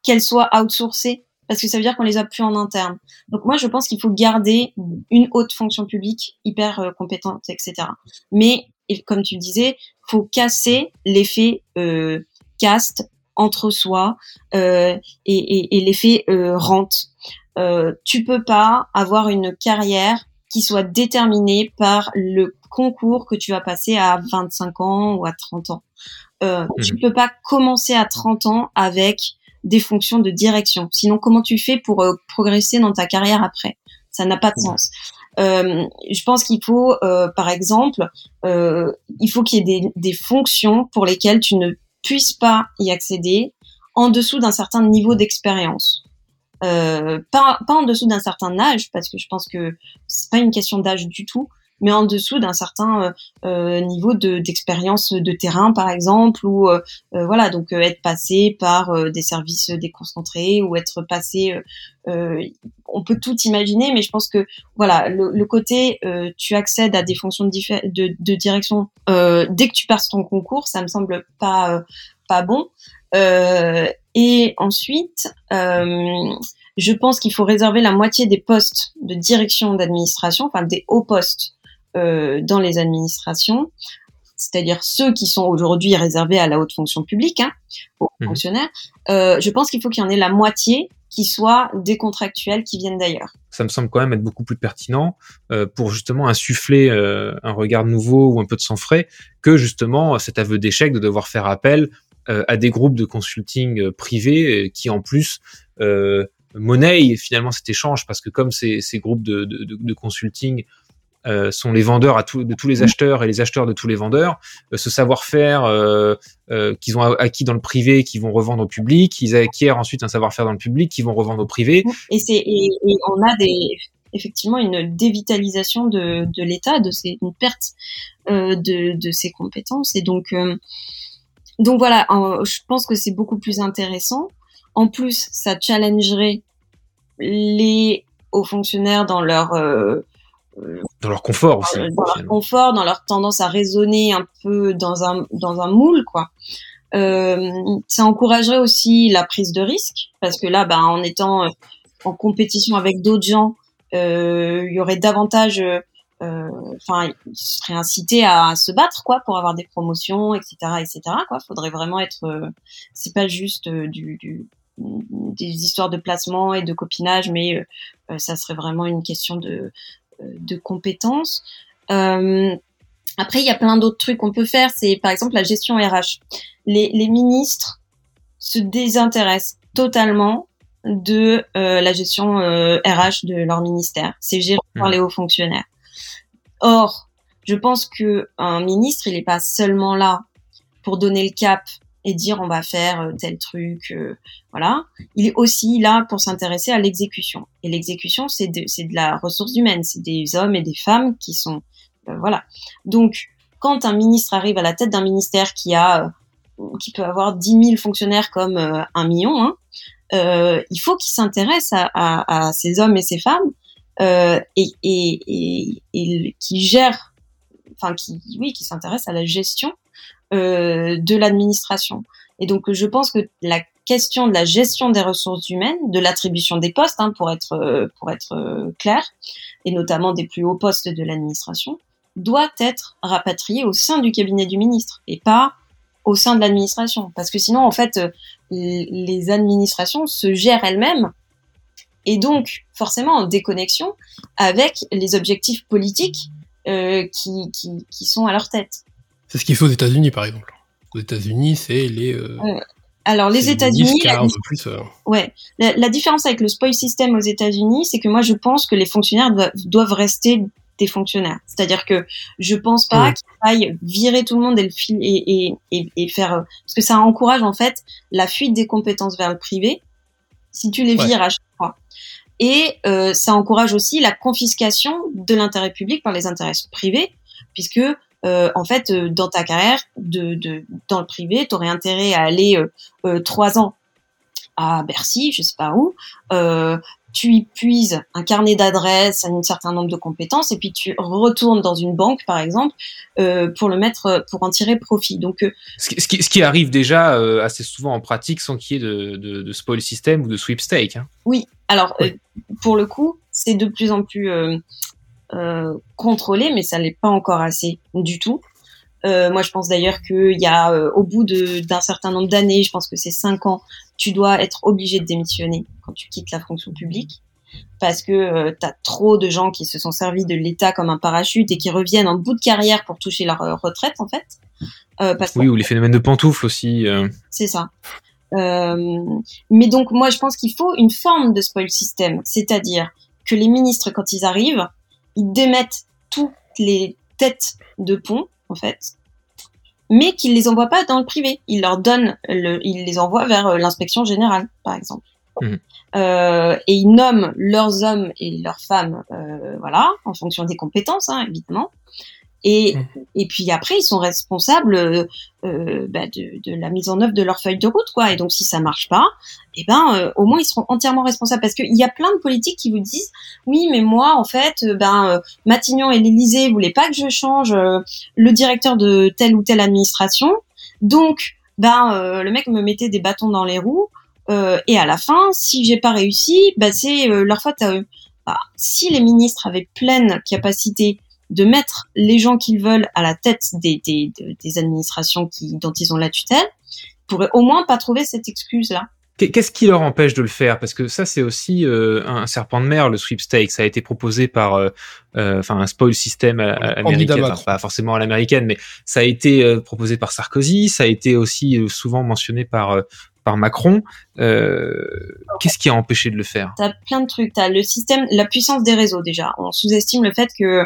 qu'elles soient outsourcées parce que ça veut dire qu'on les a plus en interne. Donc moi, je pense qu'il faut garder une haute fonction publique hyper euh, compétente, etc. Mais comme tu disais, faut casser l'effet euh, caste entre soi euh, et, et, et l'effet euh, rente. Euh, tu peux pas avoir une carrière qui soit déterminée par le concours que tu vas passer à 25 ans ou à 30 ans. Euh, mmh. Tu peux pas commencer à 30 ans avec des fonctions de direction. Sinon, comment tu fais pour euh, progresser dans ta carrière après? Ça n'a pas de sens. Euh, je pense qu'il faut, euh, par exemple, il faut qu'il y ait des, des, fonctions pour lesquelles tu ne puisses pas y accéder en dessous d'un certain niveau d'expérience. Pas, pas en dessous d'un certain âge, parce que je pense que c'est pas une question d'âge du tout, mais en dessous d'un certain euh, euh niveau d'expérience de, terrain, par exemple, ou euh, euh voilà, donc euh, être passé par des services déconcentrés ou être passé, on peut tout imaginer, mais je pense que voilà, le, le côté tu accèdes à des fonctions de, de, de direction dès que tu passes ton concours, ça me semble pas pas bon. et ensuite, je pense qu'il faut réserver la moitié des postes de direction d'administration, enfin des hauts postes dans les administrations, c'est-à-dire ceux qui sont aujourd'hui réservés à la haute fonction publique, hein, aux mmh. fonctionnaires, euh, je pense qu'il faut qu'il y en ait la moitié qui soient des contractuels qui viennent d'ailleurs. Ça me semble quand même être beaucoup plus pertinent euh, pour justement insuffler euh, un regard nouveau ou un peu de sang frais que justement cet aveu d'échec de devoir faire appel euh, à des groupes de consulting euh, privés qui en plus monnaie finalement cet échange parce que comme ces, ces groupes de, de, de consulting euh, sont les vendeurs à tout, de tous les acheteurs et les acheteurs de tous les vendeurs. Euh, ce savoir-faire euh, qu'ils ont acquis dans le privé, qu'ils vont revendre au public, ils acquièrent ensuite un savoir-faire dans le public, qu'ils vont revendre au privé. Et c'est et, et, on a des effectivement une dévitalisation de, de l'État, de ces, une perte de, de ses compétences. Et donc donc voilà, je pense que c'est beaucoup plus intéressant. En plus, ça challengerait les hauts fonctionnaires dans leur dans leur confort aussi. Dans leur confort, dans leur tendance à raisonner un peu dans un dans un moule quoi. Euh, ça encouragerait aussi la prise de risque parce que là, ben, en étant euh, en compétition avec d'autres gens, euh, il y aurait davantage, euh, enfin, ils seraient incités à, se battre quoi pour avoir des promotions, etc., etc. Quoi, faudrait vraiment être, c'est pas juste du, du des histoires de placement et de copinage, mais ça serait vraiment une question de de compétences. Euh, après, il y a plein d'autres trucs qu'on peut faire. C'est par exemple la gestion RH. Les, les ministres se désintéressent totalement de euh, la gestion euh, RH de leur ministère. C'est géré par mmh. les hauts fonctionnaires. Or, je pense que un ministre, il n'est pas seulement là pour donner le cap et dire on va faire euh, tel truc, euh, voilà. Il est aussi là pour s'intéresser à l'exécution. Et l'exécution, c'est de, de la ressource humaine, c'est des hommes et des femmes qui sont, euh, voilà. Donc, quand un ministre arrive à la tête d'un ministère qui a, qui peut avoir 10 000 fonctionnaires comme un million, hein, il faut qu'il s'intéresse à, ces hommes et ces femmes et, et, et, qui gèrent, enfin qui, oui, qui s'intéresse à la gestion de l'administration. Et donc, je pense que la question de la gestion des ressources humaines, de l'attribution des postes, hein, pour être euh, pour être euh, clair, et notamment des plus hauts postes de l'administration, doit être rapatriée au sein du cabinet du ministre et pas au sein de l'administration, parce que sinon, en fait, les administrations se gèrent elles-mêmes et donc forcément en déconnexion avec les objectifs politiques euh, qui, qui, qui, sont à leur tête. C'est ce qu'il fait aux États-Unis, par exemple. Aux États-Unis, c'est les. Euh, alors les États-Unis, la, euh. ouais, la, différence avec le spoil system aux États-Unis, c'est que moi je pense que les fonctionnaires doivent, rester des fonctionnaires. C'est-à-dire que je pense pas qu'il faille virer tout le monde et le fil et, et, et, faire euh, parce que ça encourage en fait la fuite des compétences vers le privé si tu les vires à chaque fois. Et euh, ça encourage aussi la confiscation de l'intérêt public par les intérêts privés, puisque euh, en fait, euh, dans ta carrière, de, de dans le privé, tu aurais intérêt à aller euh, trois ans à Bercy, je sais pas où. tu y puises un carnet d'adresses, un certain nombre de compétences, et puis tu retournes dans une banque, par exemple, pour le mettre, pour en tirer profit. Donc, ce qui, ce, qui, arrive déjà assez souvent en pratique, sans qu'il y ait de, de, de, spoil system ou de sweepstake. Hein. Oui. Alors, pour le coup, c'est de plus en plus euh, contrôlé, mais ça n'est pas encore assez du tout. Euh, moi, je pense d'ailleurs qu'il y a, euh, au bout d'un certain nombre d'années, je pense que c'est cinq ans, tu dois être obligé de démissionner quand tu quittes la fonction publique parce que euh, tu as trop de gens qui se sont servis de l'État comme un parachute et qui reviennent en bout de carrière pour toucher leur retraite, en fait. Parce oui, ou les phénomènes de pantoufles aussi. C'est ça. mais donc, moi, je pense qu'il faut une forme de spoil system, c'est-à-dire que les ministres, quand ils arrivent, ils démettent toutes les têtes de pont, en fait, mais qu'ils les envoient pas dans le privé. Ils leur donnent, le, ils les envoient vers euh, l'inspection générale, par exemple. Mmh. Euh, et ils nomment leurs hommes et leurs femmes, euh, voilà, en fonction des compétences, hein, évidemment. Et, mmh. et puis après, ils sont responsables euh, euh, bah de, de, la mise en œuvre de leur feuille de route, quoi. Et donc, si ça marche pas, eh ben, euh, au moins, ils seront entièrement responsables. Parce qu'il y a plein de politiques qui vous disent, oui, mais moi, en fait, ben, Matignon et l'Élysée voulaient pas que je change le directeur de telle ou telle administration. Donc, ben, le mec me mettait des bâtons dans les roues. et à la fin, si j'ai pas réussi, ben, c'est leur faute à eux. Bah, si les ministres avaient pleine capacité de mettre les gens qu'ils veulent à la tête des, des, des administrations qui, dont ils ont la tutelle, pourraient au moins pas trouver cette excuse-là. Qu'est-ce qui leur empêche de le faire? Parce que ça, c'est aussi euh, un serpent de mer, le sweepstake. Ça a été proposé par, euh, euh, enfin, un spoil system américain, pas forcément à l'américaine, mais ça a été proposé par Sarkozy. Ça a été aussi souvent mentionné par par Macron. Qu'est-ce qui a empêché de le faire? T'as plein de trucs. T'as le système, la puissance des réseaux déjà. On sous-estime le fait que euh,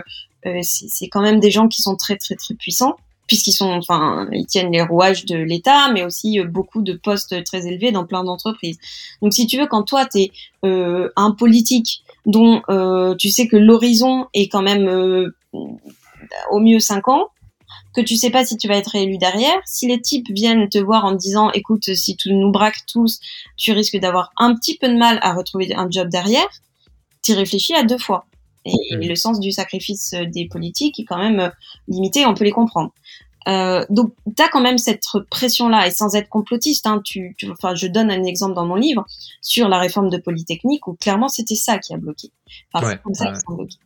c'est quand même des gens qui sont très très très puissants puisqu'ils sont, enfin, ils tiennent les rouages de l'État, mais aussi euh, beaucoup de postes très élevés dans plein d'entreprises. Donc, si tu veux, quand toi, tu es euh, un politique dont euh, tu sais que l'horizon est quand même euh, au mieux 5 ans, que tu sais pas si tu vas être élu derrière, si les types viennent te voir en te disant, écoute, si tu nous braques tous, tu risques d'avoir un petit peu de mal à retrouver un job derrière, tu réfléchis à deux fois. Et, le sens du sacrifice euh, des politiques est quand même euh, limité, on peut les comprendre. Euh, donc, tu as quand même cette pression-là, et sans être complotiste, hein, tu, tu, enfin, je donne un exemple dans mon livre sur la réforme de Polytechnique, où clairement c'était ça qui a bloqué. Enfin, c'est comme ça qu'ils bloqués.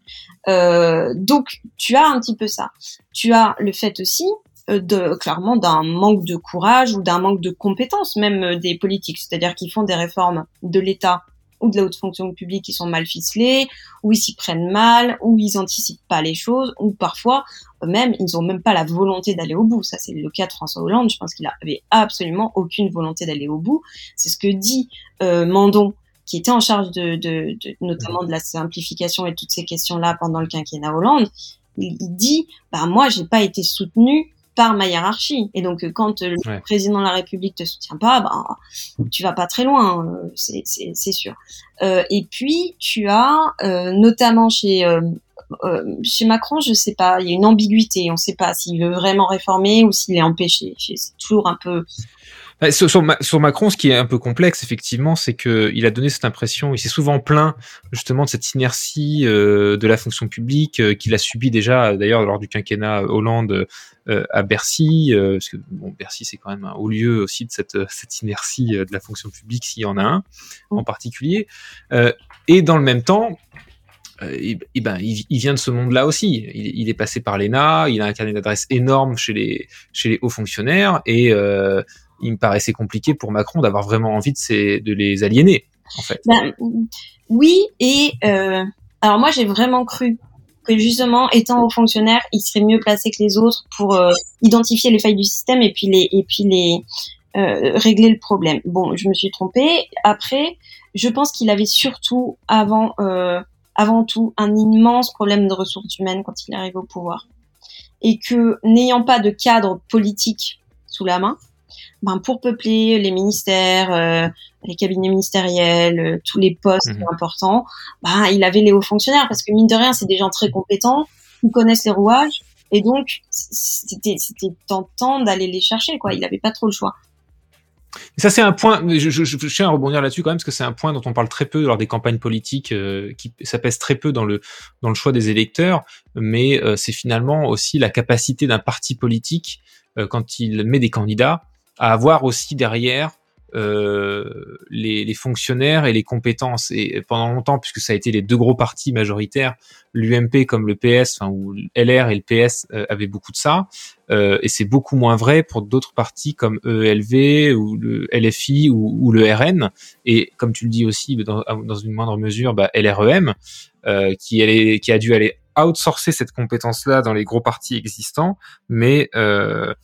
Euh, donc, tu as un petit peu ça. Tu as le fait aussi euh, de clairement d'un manque de courage ou d'un manque de compétences même des politiques, c'est-à-dire qu'ils font des réformes de l'État ou de la haute fonction publique qui sont mal ficelés, ou ils s'y prennent mal, ou ils anticipent pas les choses, ou parfois même ils ont même pas la volonté d'aller au bout. Ça c'est le cas de François Hollande. Je pense qu'il avait absolument aucune volonté d'aller au bout. C'est ce que dit euh, Mandon qui était en charge de, notamment de la simplification et toutes ces questions-là pendant le quinquennat Hollande, il, dit bah moi j'ai pas été soutenu par ma hiérarchie. Et donc, quand le président de la République te soutient pas, ben, tu vas pas très loin, c'est sûr. et puis, tu as, notamment chez euh, chez Macron, je sais pas, il y a une ambiguïté. On ne sait pas s'il veut vraiment réformer ou s'il est empêché. C'est toujours un peu. Sur, sur, Macron, ce qui est un peu complexe, effectivement, c'est qu'il a donné cette impression, il s'est souvent plaint justement de cette inertie euh, de la fonction publique euh, qu'il a subi déjà, d'ailleurs, lors du quinquennat Hollande à Bercy, parce que bon, Bercy, c'est quand même un haut lieu aussi de cette, cette inertie de la fonction publique, s'il y en a un en particulier. et dans le même temps, euh, ben, il, vient de ce monde-là aussi. Il, est passé par l'ENA, il a un carnet d'adresses énorme chez les, chez les hauts fonctionnaires, et euh, il me paraissait compliqué pour Macron d'avoir vraiment envie de, de les aliéner, en fait. Ben, oui, et euh, alors moi j'ai vraiment cru que justement, étant haut fonctionnaire, il serait mieux placé que les autres pour identifier les failles du système et puis les, et puis les régler le problème. Bon, je me suis trompée. Après, je pense qu'il avait surtout avant avant tout un immense problème de ressources humaines quand il arrive au pouvoir. Et que n'ayant pas de cadre politique sous la main, ben pour peupler les ministères, euh, les cabinets ministériels, euh, tous les postes mhm. importants, ben il avait les hauts fonctionnaires parce que mine de rien, c'est des gens très compétents, qui connaissent les rouages et donc c'était tentant d'aller les chercher quoi. Il n'avait pas trop le choix. Ça, c'est un point, je, je, je, tiens à rebondir là-dessus quand même, parce que c'est un point dont on parle très peu lors des campagnes politiques, euh, qui ça pèse très peu dans le, dans le choix des électeurs, mais euh, c'est finalement aussi la capacité d'un parti politique, euh, quand il met des candidats, à avoir aussi derrière euh, les, les, fonctionnaires et les compétences. Et pendant longtemps, puisque ça a été les deux gros partis majoritaires, l'UMP comme le PS, enfin, où LR et le PS euh, avaient beaucoup de ça. Euh, et c'est beaucoup moins vrai pour d'autres partis comme ELV ou le LFI ou, ou, le RN. Et comme tu le dis aussi, dans, dans une moindre mesure, bah, LREM, euh, qui, allait, qui a dû aller outsourcer cette compétence-là dans les gros partis existants, mais euh,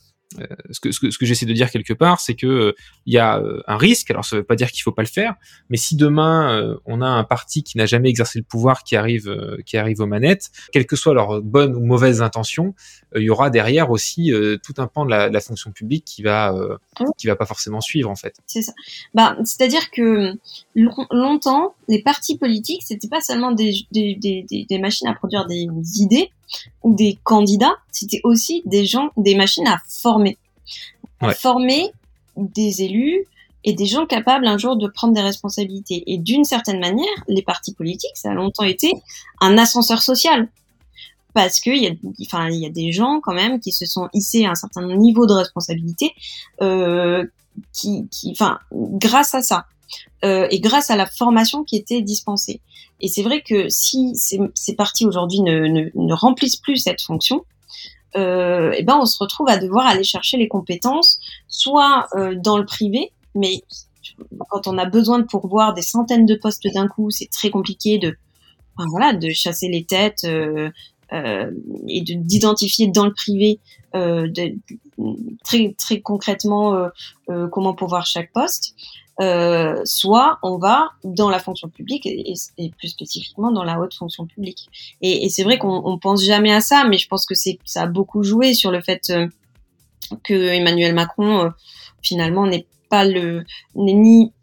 ce que, ce que, ce que j'essaie de dire quelque part, c'est que euh, il y a euh, un risque. Alors ça veut pas dire qu'il faut pas le faire, mais si demain on a un parti qui n'a jamais exercé le pouvoir qui arrive, qui arrive aux manettes, quelles que soient leurs bonnes ou mauvaises intentions, il y aura derrière aussi tout un pan de la, de la, fonction publique qui va, mmh. qui va pas forcément suivre en fait. C'est ça. Bah, c'est-à-dire que longtemps, les partis politiques, c'était pas seulement des, des, des, des machines à produire des idées, ou des candidats, c'était aussi des gens, des machines à former. À former des élus et des gens capables un jour de prendre des responsabilités. Et d'une certaine manière, les partis politiques, ça a longtemps été un ascenseur social. Parce qu'il y, a, enfin, il y a des gens quand même qui se sont hissés à un certain niveau de responsabilité, euh, qui, qui, enfin, grâce à ça. Euh, et grâce à la formation qui était dispensée. Et c'est vrai que si ces, ces partis aujourd'hui ne, ne, ne, remplissent plus cette fonction, euh, et eh ben on se retrouve à devoir aller chercher les compétences, soit euh, dans le privé, mais quand on a besoin de pourvoir des centaines de postes d'un coup, c'est très compliqué de, enfin, voilà, de chasser les têtes euh, euh et d'identifier dans le privé euh, de, très très concrètement comment pourvoir chaque poste. Euh, soit on va dans la fonction publique et, plus spécifiquement dans la haute fonction publique. Et, c'est vrai qu'on on pense jamais à ça, mais je pense que c'est ça a beaucoup joué sur le fait euh, que Emmanuel Macron euh, finalement n'est pas le n'est ni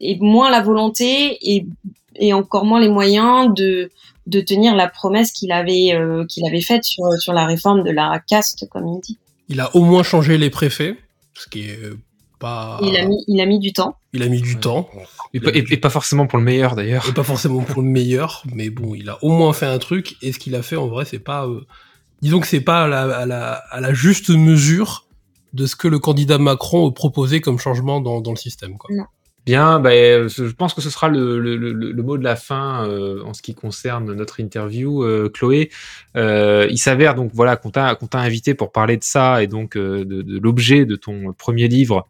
et moins la volonté et, et encore moins les moyens de de tenir la promesse qu'il avait qu'il avait faite sur sur la réforme de la caste comme il dit. Il a au moins changé les préfets, ce qui est il a mis, il a mis du temps. Il a mis du temps. Et, pas, forcément pour le meilleur d'ailleurs. Et pas forcément pour le meilleur, mais bon, il a au moins fait un truc. Et ce qu'il a fait en vrai, c'est pas, euh, disons que c'est pas à la, à, la, à la, juste mesure de ce que le candidat Macron proposait comme changement dans, dans le système. Quoi. Bien, bah, je pense que ce sera le, le, le, le mot de la fin euh, en ce qui concerne notre interview, euh, Chloé. Euh, il s'avère donc voilà qu'on t'a t'a invité pour parler de ça et donc de, de l'objet de ton premier livre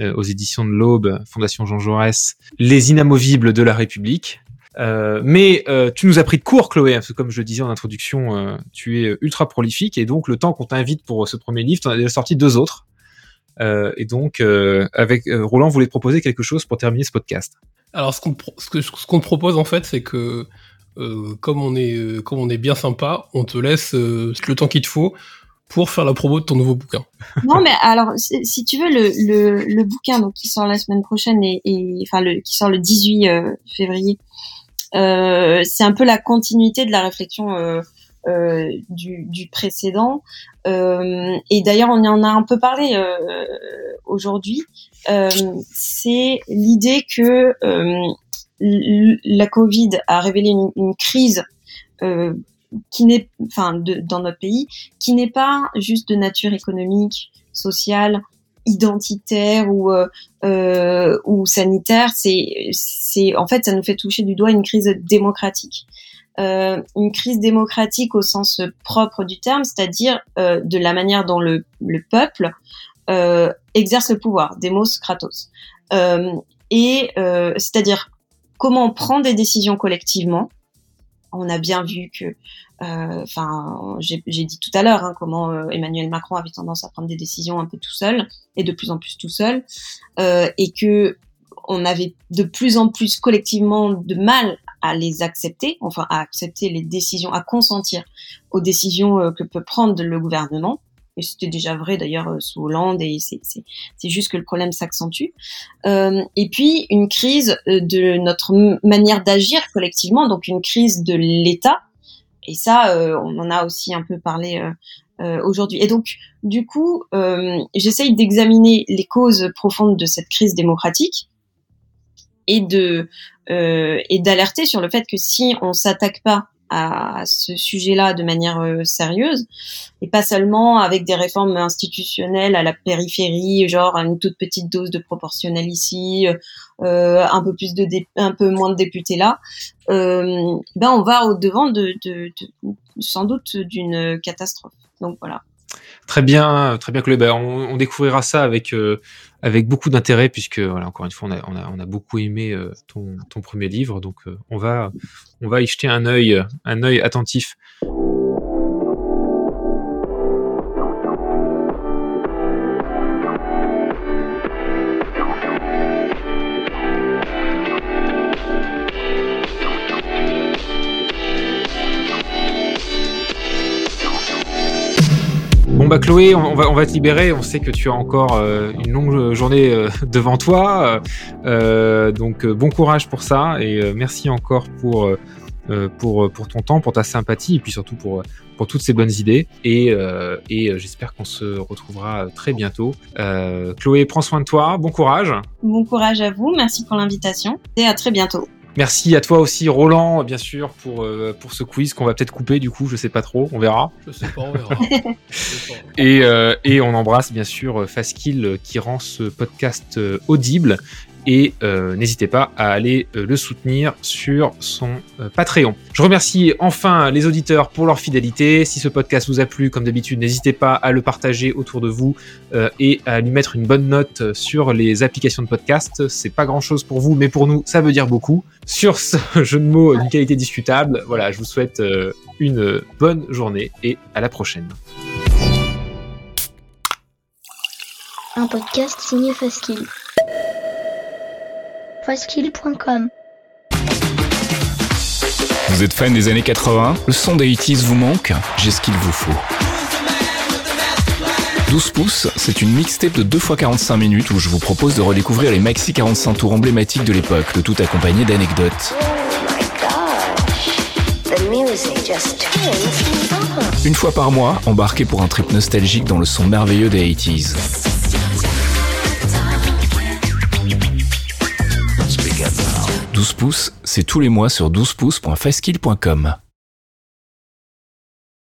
aux éditions de l'Aube, Fondation Jean Jaurès, Les inamovibles de la République. mais tu nous as pris de court, Chloé, parce que comme je le disais en introduction, tu es ultra prolifique et donc le temps qu'on t'invite pour ce premier livre, tu en as déjà sorti deux autres. Euh, et donc, euh, avec euh, Roland voulait proposer quelque chose pour terminer ce podcast. Alors, ce qu'on ce ce qu'on te propose en fait, c'est que comme on est comme on est bien sympa, on te laisse le temps qu'il te faut pour faire la promo de ton nouveau bouquin. Non, mais alors, si tu veux, le, le, le bouquin donc, qui sort la semaine prochaine et, et enfin le, qui sort le 18 euh, février, euh, c'est un peu la continuité de la réflexion euh, euh, du, du, précédent. Euh, et d'ailleurs, on en a un peu parlé euh, aujourd'hui. c'est l'idée que la Covid a révélé une, une crise qui n'est, enfin, de, dans notre pays, qui n'est pas juste de nature économique, sociale, identitaire ou euh, euh, ou sanitaire. C'est, c'est, en fait, ça nous fait toucher du doigt une crise démocratique. Euh, une crise démocratique au sens propre du terme, c'est-à-dire euh, de la manière dont le, le peuple euh, exerce le pouvoir, demos kratos. Euh, et c'est-à-dire comment on prend des décisions collectivement, on a bien vu que, euh, enfin, j'ai dit tout à l'heure hein, comment euh, Emmanuel Macron avait tendance à prendre des décisions un peu tout seul et de plus en plus tout seul, euh, et que on avait de plus en plus collectivement de mal à les accepter, enfin à accepter les décisions, à consentir aux décisions que peut prendre le gouvernement et c'était déjà vrai d'ailleurs euh, sous Hollande, et c'est juste que le problème s'accentue. Euh, et puis une crise euh, de notre manière d'agir collectivement, donc une crise de l'État, et ça, on en a aussi un peu parlé aujourd'hui. Et donc, du coup, j'essaye d'examiner les causes profondes de cette crise démocratique et de et d'alerter sur le fait que si on s'attaque pas à ce sujet-là de manière euh, sérieuse et pas seulement avec des réformes institutionnelles à la périphérie, genre une toute petite dose de proportionnel ici, euh, un peu plus de un peu moins de députés là. Euh, ben on va au devant de, de, de sans doute d'une catastrophe. Donc voilà. Très bien, très bien, on, découvrira ça avec euh, avec beaucoup d'intérêt puisque voilà, encore une fois, on a beaucoup aimé euh, ton, ton premier livre, donc euh, on va on va y jeter un œil un œil attentif. Bah Chloé, on, va, on va te libérer. On sait que tu as encore euh, une longue journée euh, devant toi. Euh, donc bon courage pour ça et merci encore pour, pour, pour ton temps, pour ta sympathie et puis surtout pour, pour toutes ces bonnes idées. Et, et j'espère qu'on se retrouvera très bientôt. Chloé, prends soin de toi. Bon courage. Bon courage à vous. Merci pour l'invitation et à très bientôt. Merci à toi aussi, Roland, bien sûr, pour, euh, pour ce quiz qu'on va peut-être couper, du coup, je sais pas trop, on verra. Je sais pas, on verra. et, euh, et on embrasse, bien sûr, Faskill qui rend ce podcast euh, audible et euh, n'hésitez pas à aller euh, le soutenir sur son euh, Patreon. Je remercie enfin les auditeurs pour leur fidélité. Si ce podcast vous a plu, comme d'habitude, n'hésitez pas à le partager autour de vous et à lui mettre une bonne note sur les applications de podcast. C'est pas grand chose pour vous, mais pour nous, ça veut dire beaucoup. Sur ce jeu de mots d'une qualité discutable, voilà, je vous souhaite une bonne journée et à la prochaine. Un podcast signé faskill.com. Vous êtes fan des années 80 Le son des 80 vous manque? J'ai ce qu'il vous faut. 12 pouces, c'est une mixtape de 2 x 45 minutes où je vous propose de redécouvrir les maxi 45 tours emblématiques de l'époque, le tout accompagné d'anecdotes. Une fois par mois, embarquez pour un trip nostalgique dans le son merveilleux des 80s. 12 pouces, c'est tous les mois sur 12pouces.fastkill.com.